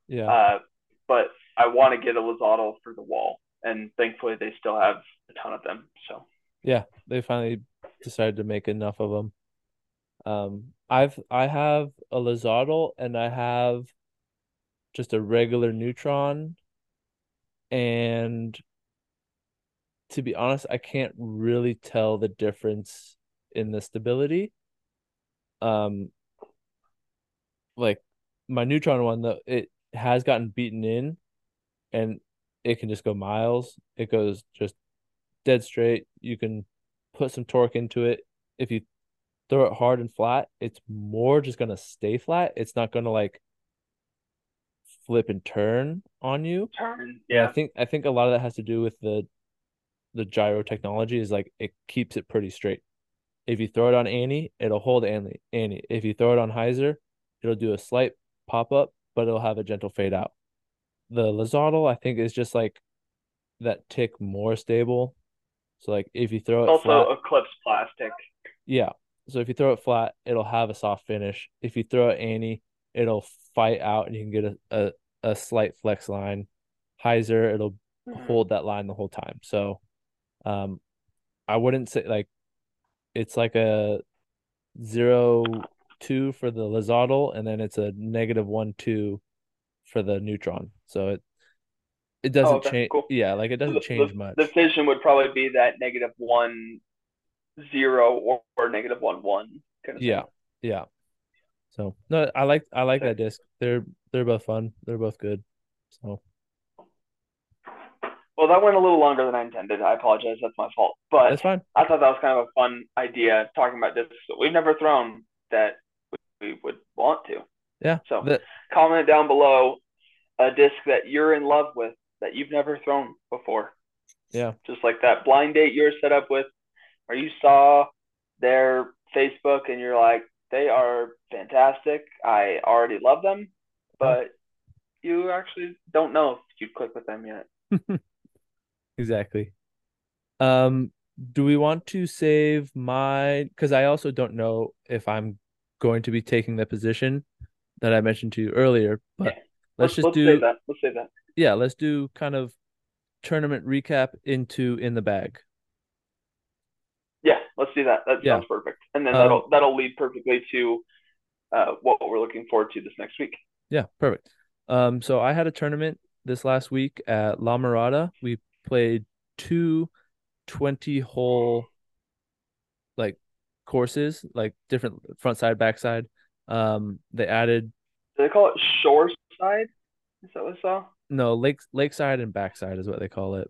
Yeah. Uh, but I want to get a Lazadal for the wall, and thankfully they still have a ton of them. So Yeah, they finally decided to make enough of them. Um, I've I have a Lazardal and I have just a regular Neutron, and to be honest, I can't really tell the difference in the stability. Um, like my Neutron one though, it has gotten beaten in, and it can just go miles. It goes just dead straight. You can put some torque into it. If you throw it hard and flat, it's more just gonna stay flat. It's not gonna like flip and turn on you. turn, And yeah, I think I think a lot of that has to do with the the gyro technology is like it keeps it pretty straight. If you throw it on Annie, it'll hold Annie. Annie. If you throw it on hyzer, it'll do a slight pop up, but it'll have a gentle fade out. The Lazardal, I think, is just like that tick more stable. So like if you throw it also flat, Eclipse plastic. yeah. So if you throw it flat, it'll have a soft finish. If you throw it Annie, it'll fight out and you can get a, a, a slight flex line. hyzer, it'll Mhm. hold that line the whole time. So um I wouldn't say like it's like a zero two for the Lazardal and then it's a negative one two for the neutron. So it it doesn't okay, change cool. yeah, like it doesn't change the, much. the fission would probably be that negative one zero or, or negative one one kind of Yeah. thing. Yeah. So no, I like I like that disc. They're they're both fun. They're both good. So Well, that went a little longer than I intended. I apologize. That's my fault. But that's fine. I thought that was kind of a fun idea talking about discs that we've never thrown that we would want to. Yeah. So comment down below a disc that you're in love with that you've never thrown before. yeah. Just like that blind date you're set up with, where you saw their Facebook and you're like, they are fantastic. I already love them, but you actually don't know if you'd click with them yet. Exactly. Um, do we want to save my because I also don't know if I'm going to be taking the position that I mentioned to you earlier, but Yeah. let's Let's, just let's do that. Let's save that. yeah, let's do kind of tournament recap into in the bag. Let's do that. That Yeah. sounds perfect. And then Um, that'll that'll lead perfectly to uh, what we're looking forward to this next week. Yeah, perfect. Um, so I had a tournament this last week at La Mirada. We played two 20 hole like courses, like different front side, back side. Um, they added Do they call it shore side? Is that what I saw? no lake lakeside and backside is what they call it.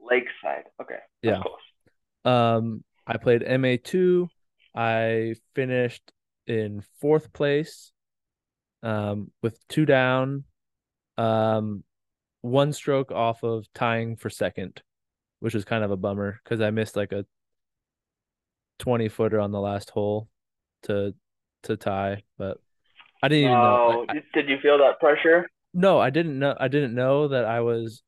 Lakeside. Okay. Yeah. Close. Um, I played MA2. I finished in fourth place, um, with two down, um, one stroke off of tying for second, which was kind of a bummer because I missed like a 20 footer on the last hole to to tie, but I didn't even know. I- did- did you feel that pressure? no, I didn't know. I didn't know that I was.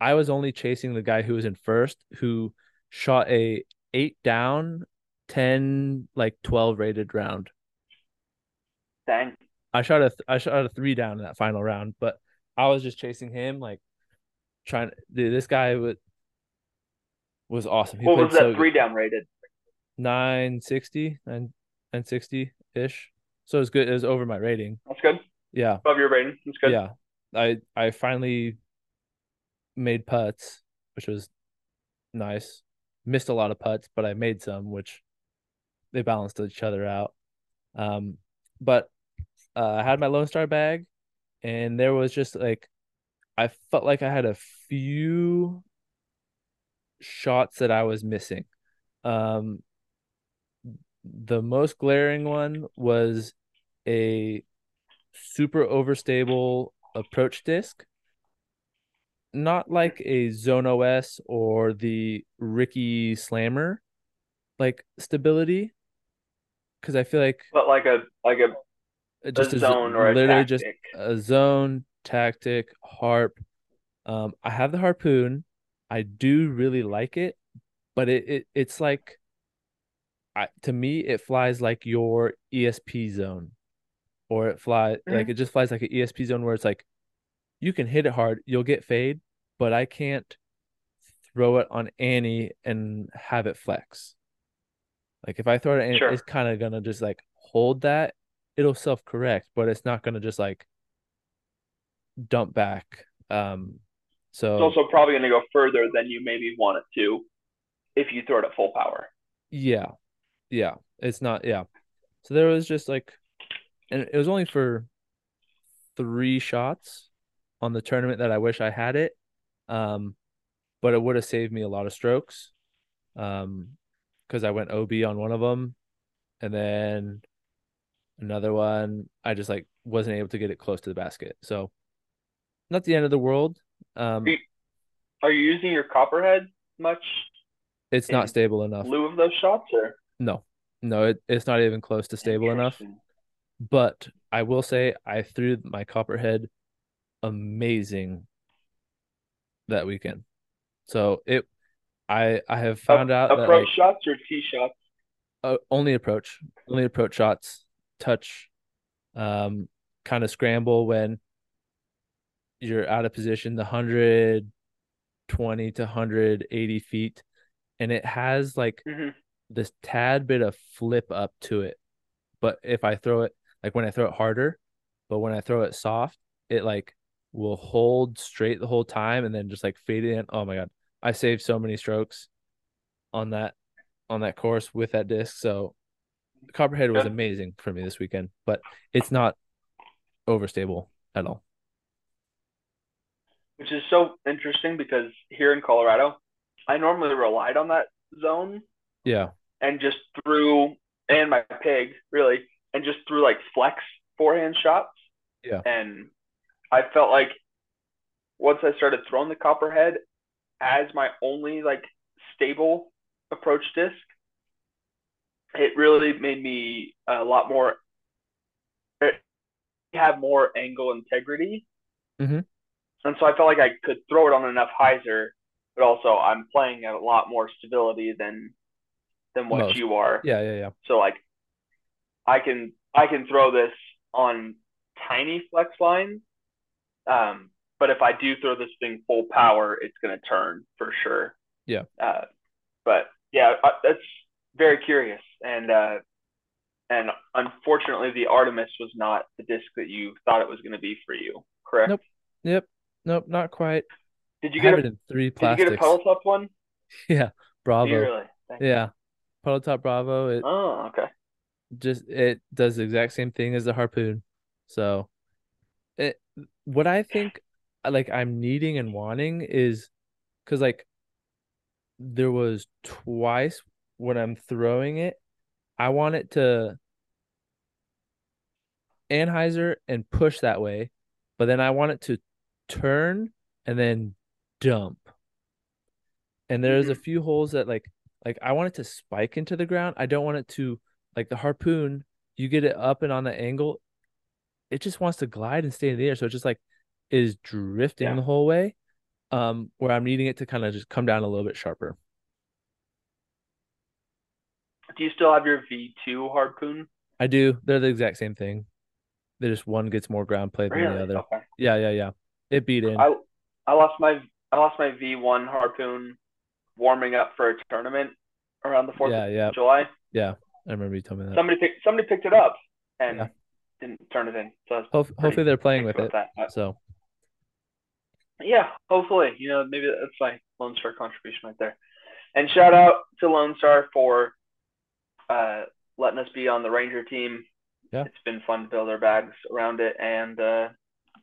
I was only chasing the guy who was in first, who shot a eight down, ten like twelve rated round. Dang. I shot a th- I shot a three down in that final round, but I was just chasing him, like trying. to. Dude, this guy was was awesome. He What was that so three down rated? nine sixty nine nine sixty ish. So it was good. It was over my rating. That's good. Yeah. Above your rating. That's good. Yeah. I I finally made putts, which was nice. Missed a lot of putts, but I made some, which they balanced each other out. Um, but uh, I had my Lone Star bag, and there was just like I felt like I had a few shots that I was missing. Um, the most glaring one was a super overstable approach disc. Not like a Zone OS or the Ricky Slammer like stability. Cause I feel like but like a like a just a a, zone or a literally just a zone tactic harp. Um, I have the harpoon. I do really like it, but it, it it's like I, to me it flies like your ESP zone or it fly like Mhm. it just flies like an ESP zone where it's like you can hit it hard, you'll get fade, but I can't throw it on Annie and have it flex. Like if I throw it at Annie, Sure. it's kind of gonna just like hold that. It'll self correct, but it's not gonna just like dump back. Um, so It's so also probably going to go further than you maybe want it to if you throw it at full power. yeah, yeah, it's not yeah. So there was just like, and it was only for three shots on the tournament that I wish I had it. Um, but it would have saved me a lot of strokes. Um, because I went OB on one of them, and then another one I just like wasn't able to get it close to the basket. So not the end of the world. Um, Are you, using your copperhead much it's not stable enough. lieu of those shots or No, no, it, it's not even close to stable enough. But I will say I threw my copperhead amazing that weekend. So it, I I have found Ap- out that approach like shots or tee shots? uh, only approach, only approach shots, touch, um, kind of scramble when you're out of position, the hundred twenty to hundred eighty feet, and it has like hmm this tad bit of flip up to it. But if I throw it like when I throw it harder, but when I throw it soft, it like will hold straight the whole time and then just like fade it in. Oh my god. I saved so many strokes on that on that course with that disc. So Copperhead was amazing for me this weekend, but it's not overstable at all. Which is so interesting because here in Colorado, I normally relied on that zone Yeah. and just threw and my pig really and just threw like flex forehand shots. Yeah. And I felt like once I started throwing the copperhead as my only like stable approach disc, it really made me a lot more have more angle integrity. Mhm. And so I felt like I could throw it on enough hyzer, but also I'm playing at a lot more stability than than what Most. you are. Yeah, yeah, yeah. So like I can I can throw this on tiny flex lines. Um, but if I do throw this thing full power, it's gonna turn for sure. Yeah. Uh, but yeah, I- that's very curious. And uh, and unfortunately, the Artemis was not the disc that you thought it was gonna be for you. Correct? Nope. Yep. Nope, not quite. Did you get a three Did you get a plastics. pedal top one? Yeah. Bravo. really? Yeah. Puddle top Bravo. It Oh, okay. just it does the exact same thing as the harpoon. So what I think like I'm needing and wanting is because like there was twice when I'm throwing it, I want it to anhyzer and push that way, but then I want it to turn and then dump. And there's a Mhm. few holes that like like I want it to spike into the ground. I don't want it to like the harpoon, you get it up and on the angle, it just wants to glide and stay in the air. So it just like is drifting Yeah. the whole way. Um, where I'm needing it to kind of just come down a little bit sharper. Do you still have your V2 harpoon? I do. They're the exact same thing. They just one gets more ground play than the other. Okay. Yeah, yeah, yeah. It beat in. I I lost my I lost my V1 harpoon warming up for a tournament around the Fourth Yeah, yeah, of July. yeah. I remember you told me that. Somebody picked somebody picked it up and Yeah. Didn't turn it in. So I hopefully they're playing with it. that. So yeah, hopefully. You know, maybe that's my Lone Star contribution right there. And shout out to Lone Star for uh letting us be on the Ranger team. Yeah. It's been fun to build our bags around it and uh,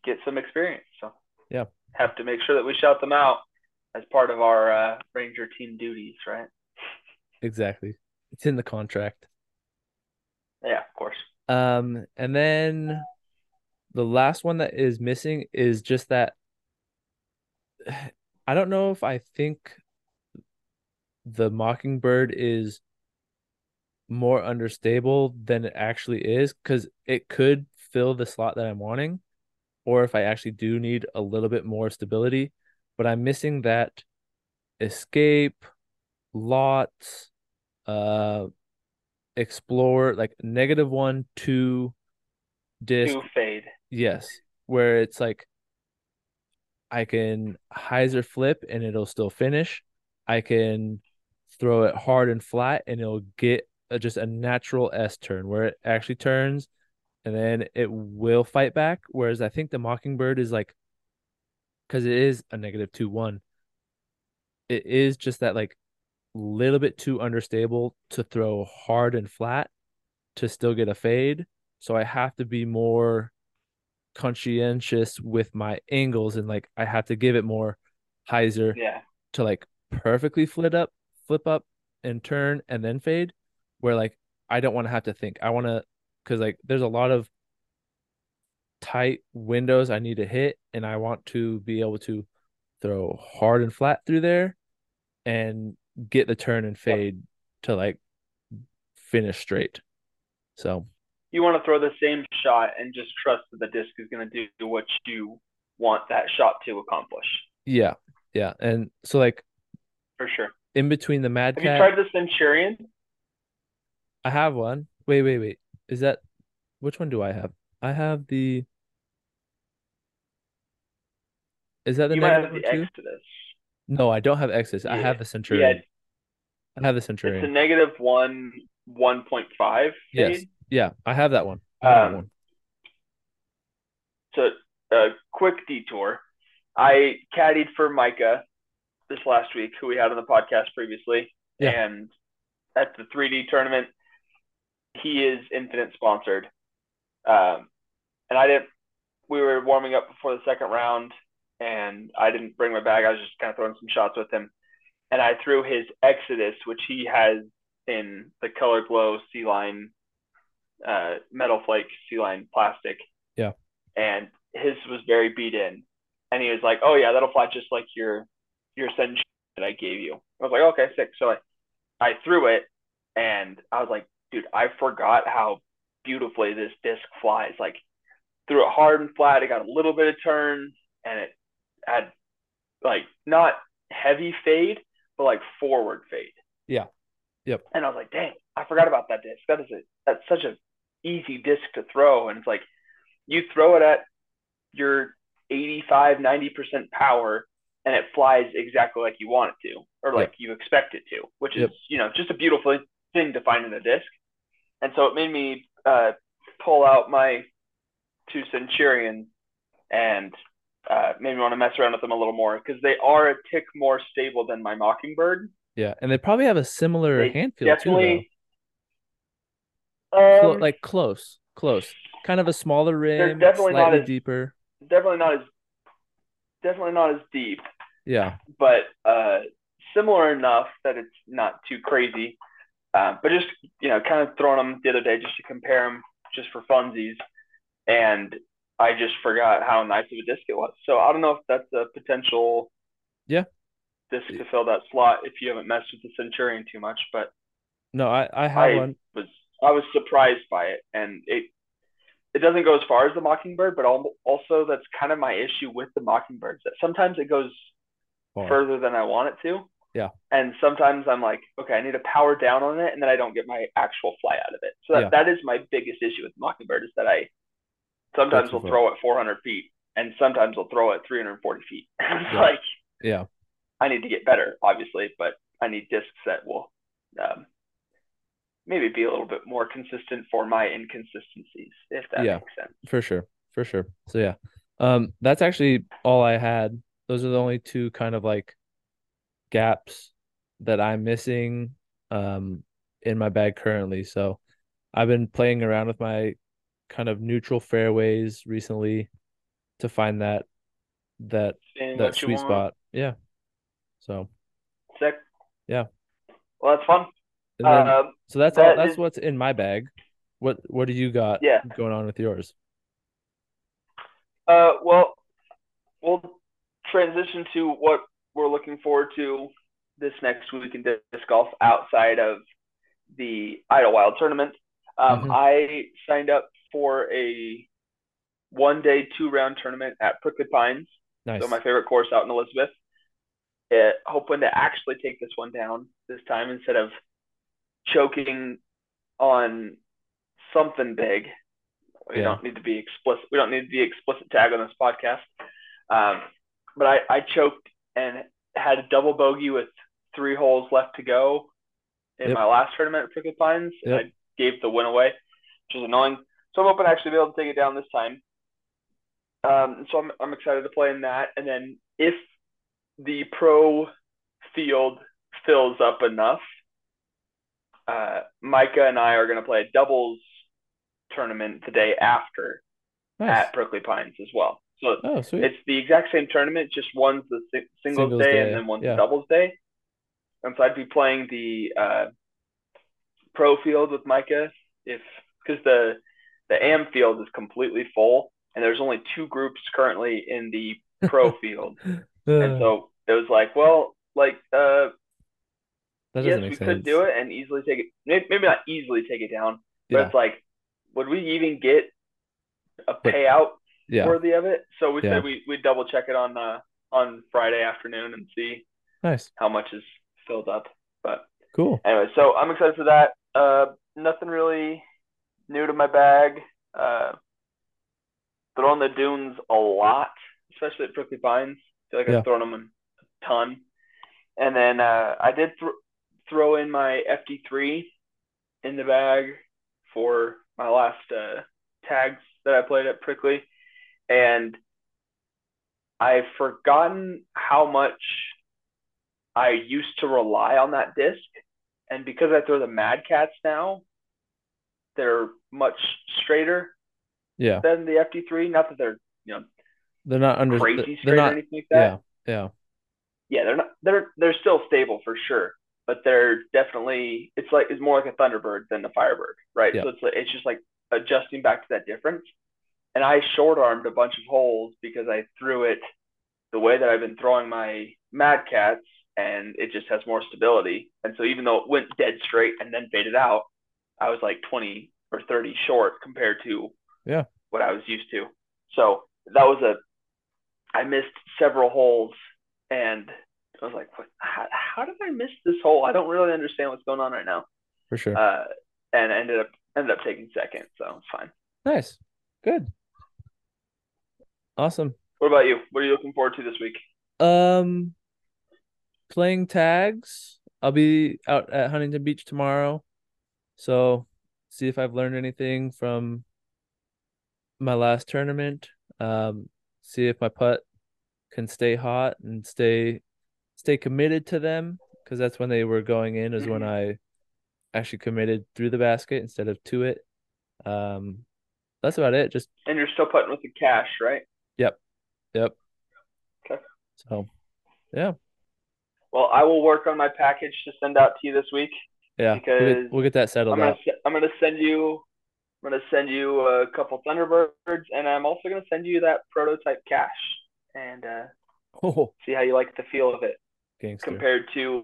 get some experience. So Yeah. have to make sure that we shout them out as part of our uh, Ranger team duties, right? Exactly. It's in the contract. Yeah, of course. Um, and then the last one that is missing is just that I don't know if I think the Mockingbird is more understable than it actually is because it could fill the slot that I'm wanting, or if I actually do need a little bit more stability, but I'm missing that escape, lots, uh, explore, like negative one, two disc. Two fade. Yes, where it's like I can hyzer flip and it'll still finish. I can throw it hard and flat and it'll get a, just a natural S turn where it actually turns and then it will fight back. Whereas I think the Mockingbird is like, because it is a negative two one, it is just that like little bit too understable to throw hard and flat to still get a fade. So I have to be more conscientious with my angles and like I have to give it more hyzer Yeah. to like perfectly flip up, flip up and turn and then fade. Where like I don't want to have to think. I want to because like there's a lot of tight windows I need to hit, and I want to be able to throw hard and flat through there and get the turn and fade to like finish straight. So You want to throw the same shot and just trust that the disc is going to do what you want that shot to accomplish. yeah, yeah, and so like For sure. in between the Mad Have you tried the Centurion? I have one. Wait, wait, wait. Is that which one do I have? I have the. Is that the you might have negative the one too? Exodus. No, I don't have Exodus. I have the Yeah, Centurion. I have the Centurion. it's a negative one, 1.5 Yes. fade. Yeah, I have that one. I have that Um, one. So, a quick detour. I caddied for Micah this last week, who we had on the podcast previously. Yeah. And at the 3D tournament, he is Infinite sponsored. Um, and I didn't, we were warming up before the second round, and I didn't bring my bag. I was just kind of throwing some shots with him. And I threw his Exodus, which he has in the Color Glow Sea Line, uh, Metal Flake Sea Line plastic. Yeah. And his was very beat in. And he was like, oh, yeah, that'll fly just like your your Sen that I gave you. I was like, okay, sick. So I, I threw it, and I was like, dude, I forgot how beautifully this disc flies. Like, threw it hard and flat. It got a little bit of turn, and it had like not heavy fade, but like forward fade. Yeah. Yep. And I was like, dang, I forgot about that disc. That is a that's such a easy disc to throw, and it's like you throw it at your 85, 90% power and it flies exactly like you want it to or like you expect it to, which is, Yep. you know, just a beautiful thing to find in a disc. And so it made me uh, pull out my two Centurions and uh, made me want to mess around with them a little more because they are a tick more stable than my Mockingbird. Yeah, and they probably have a similar They hand feel too, definitely, um, like close, close. Kind of a smaller rim, definitely not as- deeper. definitely not as definitely not as deep, Yeah, but uh, similar enough that it's not too crazy. Uh, but just you know, kind of throwing them the other day just to compare them, just for funsies, and I just forgot how nice of a disc it was. So I don't know if that's a potential Yeah. disc to fill that slot if you haven't messed with the Centurion too much. But no, I I have I one. was I was surprised by it, and it it doesn't go as far as the Mockingbird, but al- also that's kind of my issue with the Mockingbirds that sometimes it goes Far. further than I want it to. Yeah. And sometimes I'm like, okay, I need to power down on it, and then I don't get my actual fly out of it. So that, Yeah. that is my biggest issue with Mockingbird is that I sometimes will throw it 400 feet, and sometimes will throw it 340 feet. it's Yeah. like Yeah, I need to get better, obviously, but I need discs that will um, maybe be a little bit more consistent for my inconsistencies, if that Yeah. makes sense. for sure, for sure. So yeah, um, that's actually all I had. Those are the only two kind of like gaps that I'm missing um in my bag currently. So I've been playing around with my kind of neutral fairways recently to find that that Seeing that sweet spot. Yeah. So Sick. Yeah. Well, that's fun. then Uh, so that's all that's is- what's in my bag. What what do you got Yeah. going on with yours? Uh, well, we'll transition to what we're looking forward to this next week in disc golf outside of the Idlewild tournament. Um, Mhm. I signed up for a one day, two round tournament at Prickly Pines, Nice. so my favorite course out in Elizabeth. Uh, hoping to actually take this one down this time instead of choking on something big. We Yeah. don't need to be explicit. We don't need the explicit tag on this podcast. Um, but I, I choked and had a double bogey with three holes left to go in Yep. my last tournament at Prickly Pines. and Yep. I gave the win away, which is annoying. So I'm hoping to actually be able to take it down this time. Um, so I'm, I'm excited to play in that. And then if the pro field fills up enough, uh, Micah and I are going to play a doubles tournament the day after Nice. at Prickly Pines as well. So Oh, it's the exact same tournament, just one's the si- singles, Singles day, day, and then one's yeah. the doubles day. And so I'd be playing the uh, pro field with Micah if because the the AM field is completely full and there's only two groups currently in the pro field. And Uh, so it was like, well, like uh that yes, we make could do it and easily take it. Maybe not easily take it down, but Yeah. it's like, would we even get a payout Yeah. worthy of it? So we Yeah. said we we double check it on uh on Friday afternoon and see Nice. how much is filled up. But Cool. anyway, so I'm excited for that. Uh, nothing really new to my bag. Uh, throwing the dunes a lot, especially at Prickly Pines. I feel like Yeah. I've thrown them a ton. And then uh, I did th- throw in my FD3 in the bag for my last uh, tags that I played at Prickly, and I've forgotten how much I used to rely on that disc, and because I throw the Mad Cats now, they're much straighter Yeah. than the FD3. Not that they're you know They're not under crazy they're straight or anything like that. yeah. Yeah. yeah, they're not they're they're still stable for sure, but they're definitely it's like it's more like a Thunderbird than a Firebird, right? Yeah. So it's like, it's just like adjusting back to that difference. And I short armed a bunch of holes because I threw it the way that I've been throwing my Mad Cats, and it just has more stability. And so even though it went dead straight and then faded out, I was like 20 or 30 short compared to Yeah. what I was used to. So that was a I missed several holes and I was like, what, how, how did I miss this hole? I don't really understand what's going on right now. For sure. Uh, and I ended up ended up taking second, so it's fine. nice. Good. Awesome. What about you? What are you looking forward to this week? Um, playing tags. I'll be out at Huntington Beach tomorrow. So see if I've learned anything from my last tournament. Um, see if my putt can stay hot and stay stay committed to them because that's when they were going in is when I actually committed through the basket instead of to it. Um, that's about it. Just And you're still putting with the cache, right? Yep. Yep. Okay. So yeah. Well, I will work on my package to send out to you this week. Yeah, we'll get, we'll get that settled I'm gonna I'm gonna send you I'm gonna send you a couple Thunderbirds, and I'm also gonna send you that prototype cache and uh, Oh, see how you like the feel of it. gangster. compared to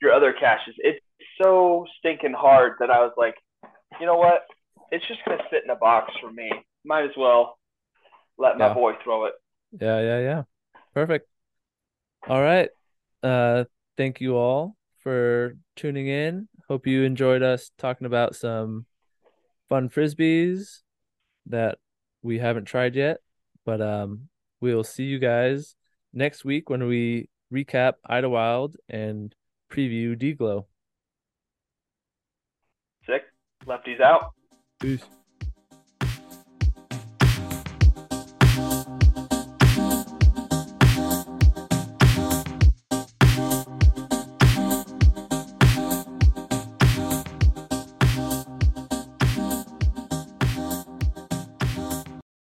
your other caches. It's so stinking hard that I was like, you know what? It's just gonna sit in a box for me. Might as well let my Yeah. boy throw it. Yeah, yeah, yeah. Perfect. All right. Uh, thank you all for tuning in. Hope you enjoyed us talking about some fun frisbees that we haven't tried yet. But um, we'll see you guys next week when we recap Idlewild and preview DGLO. Sick. Lefties out. Peace.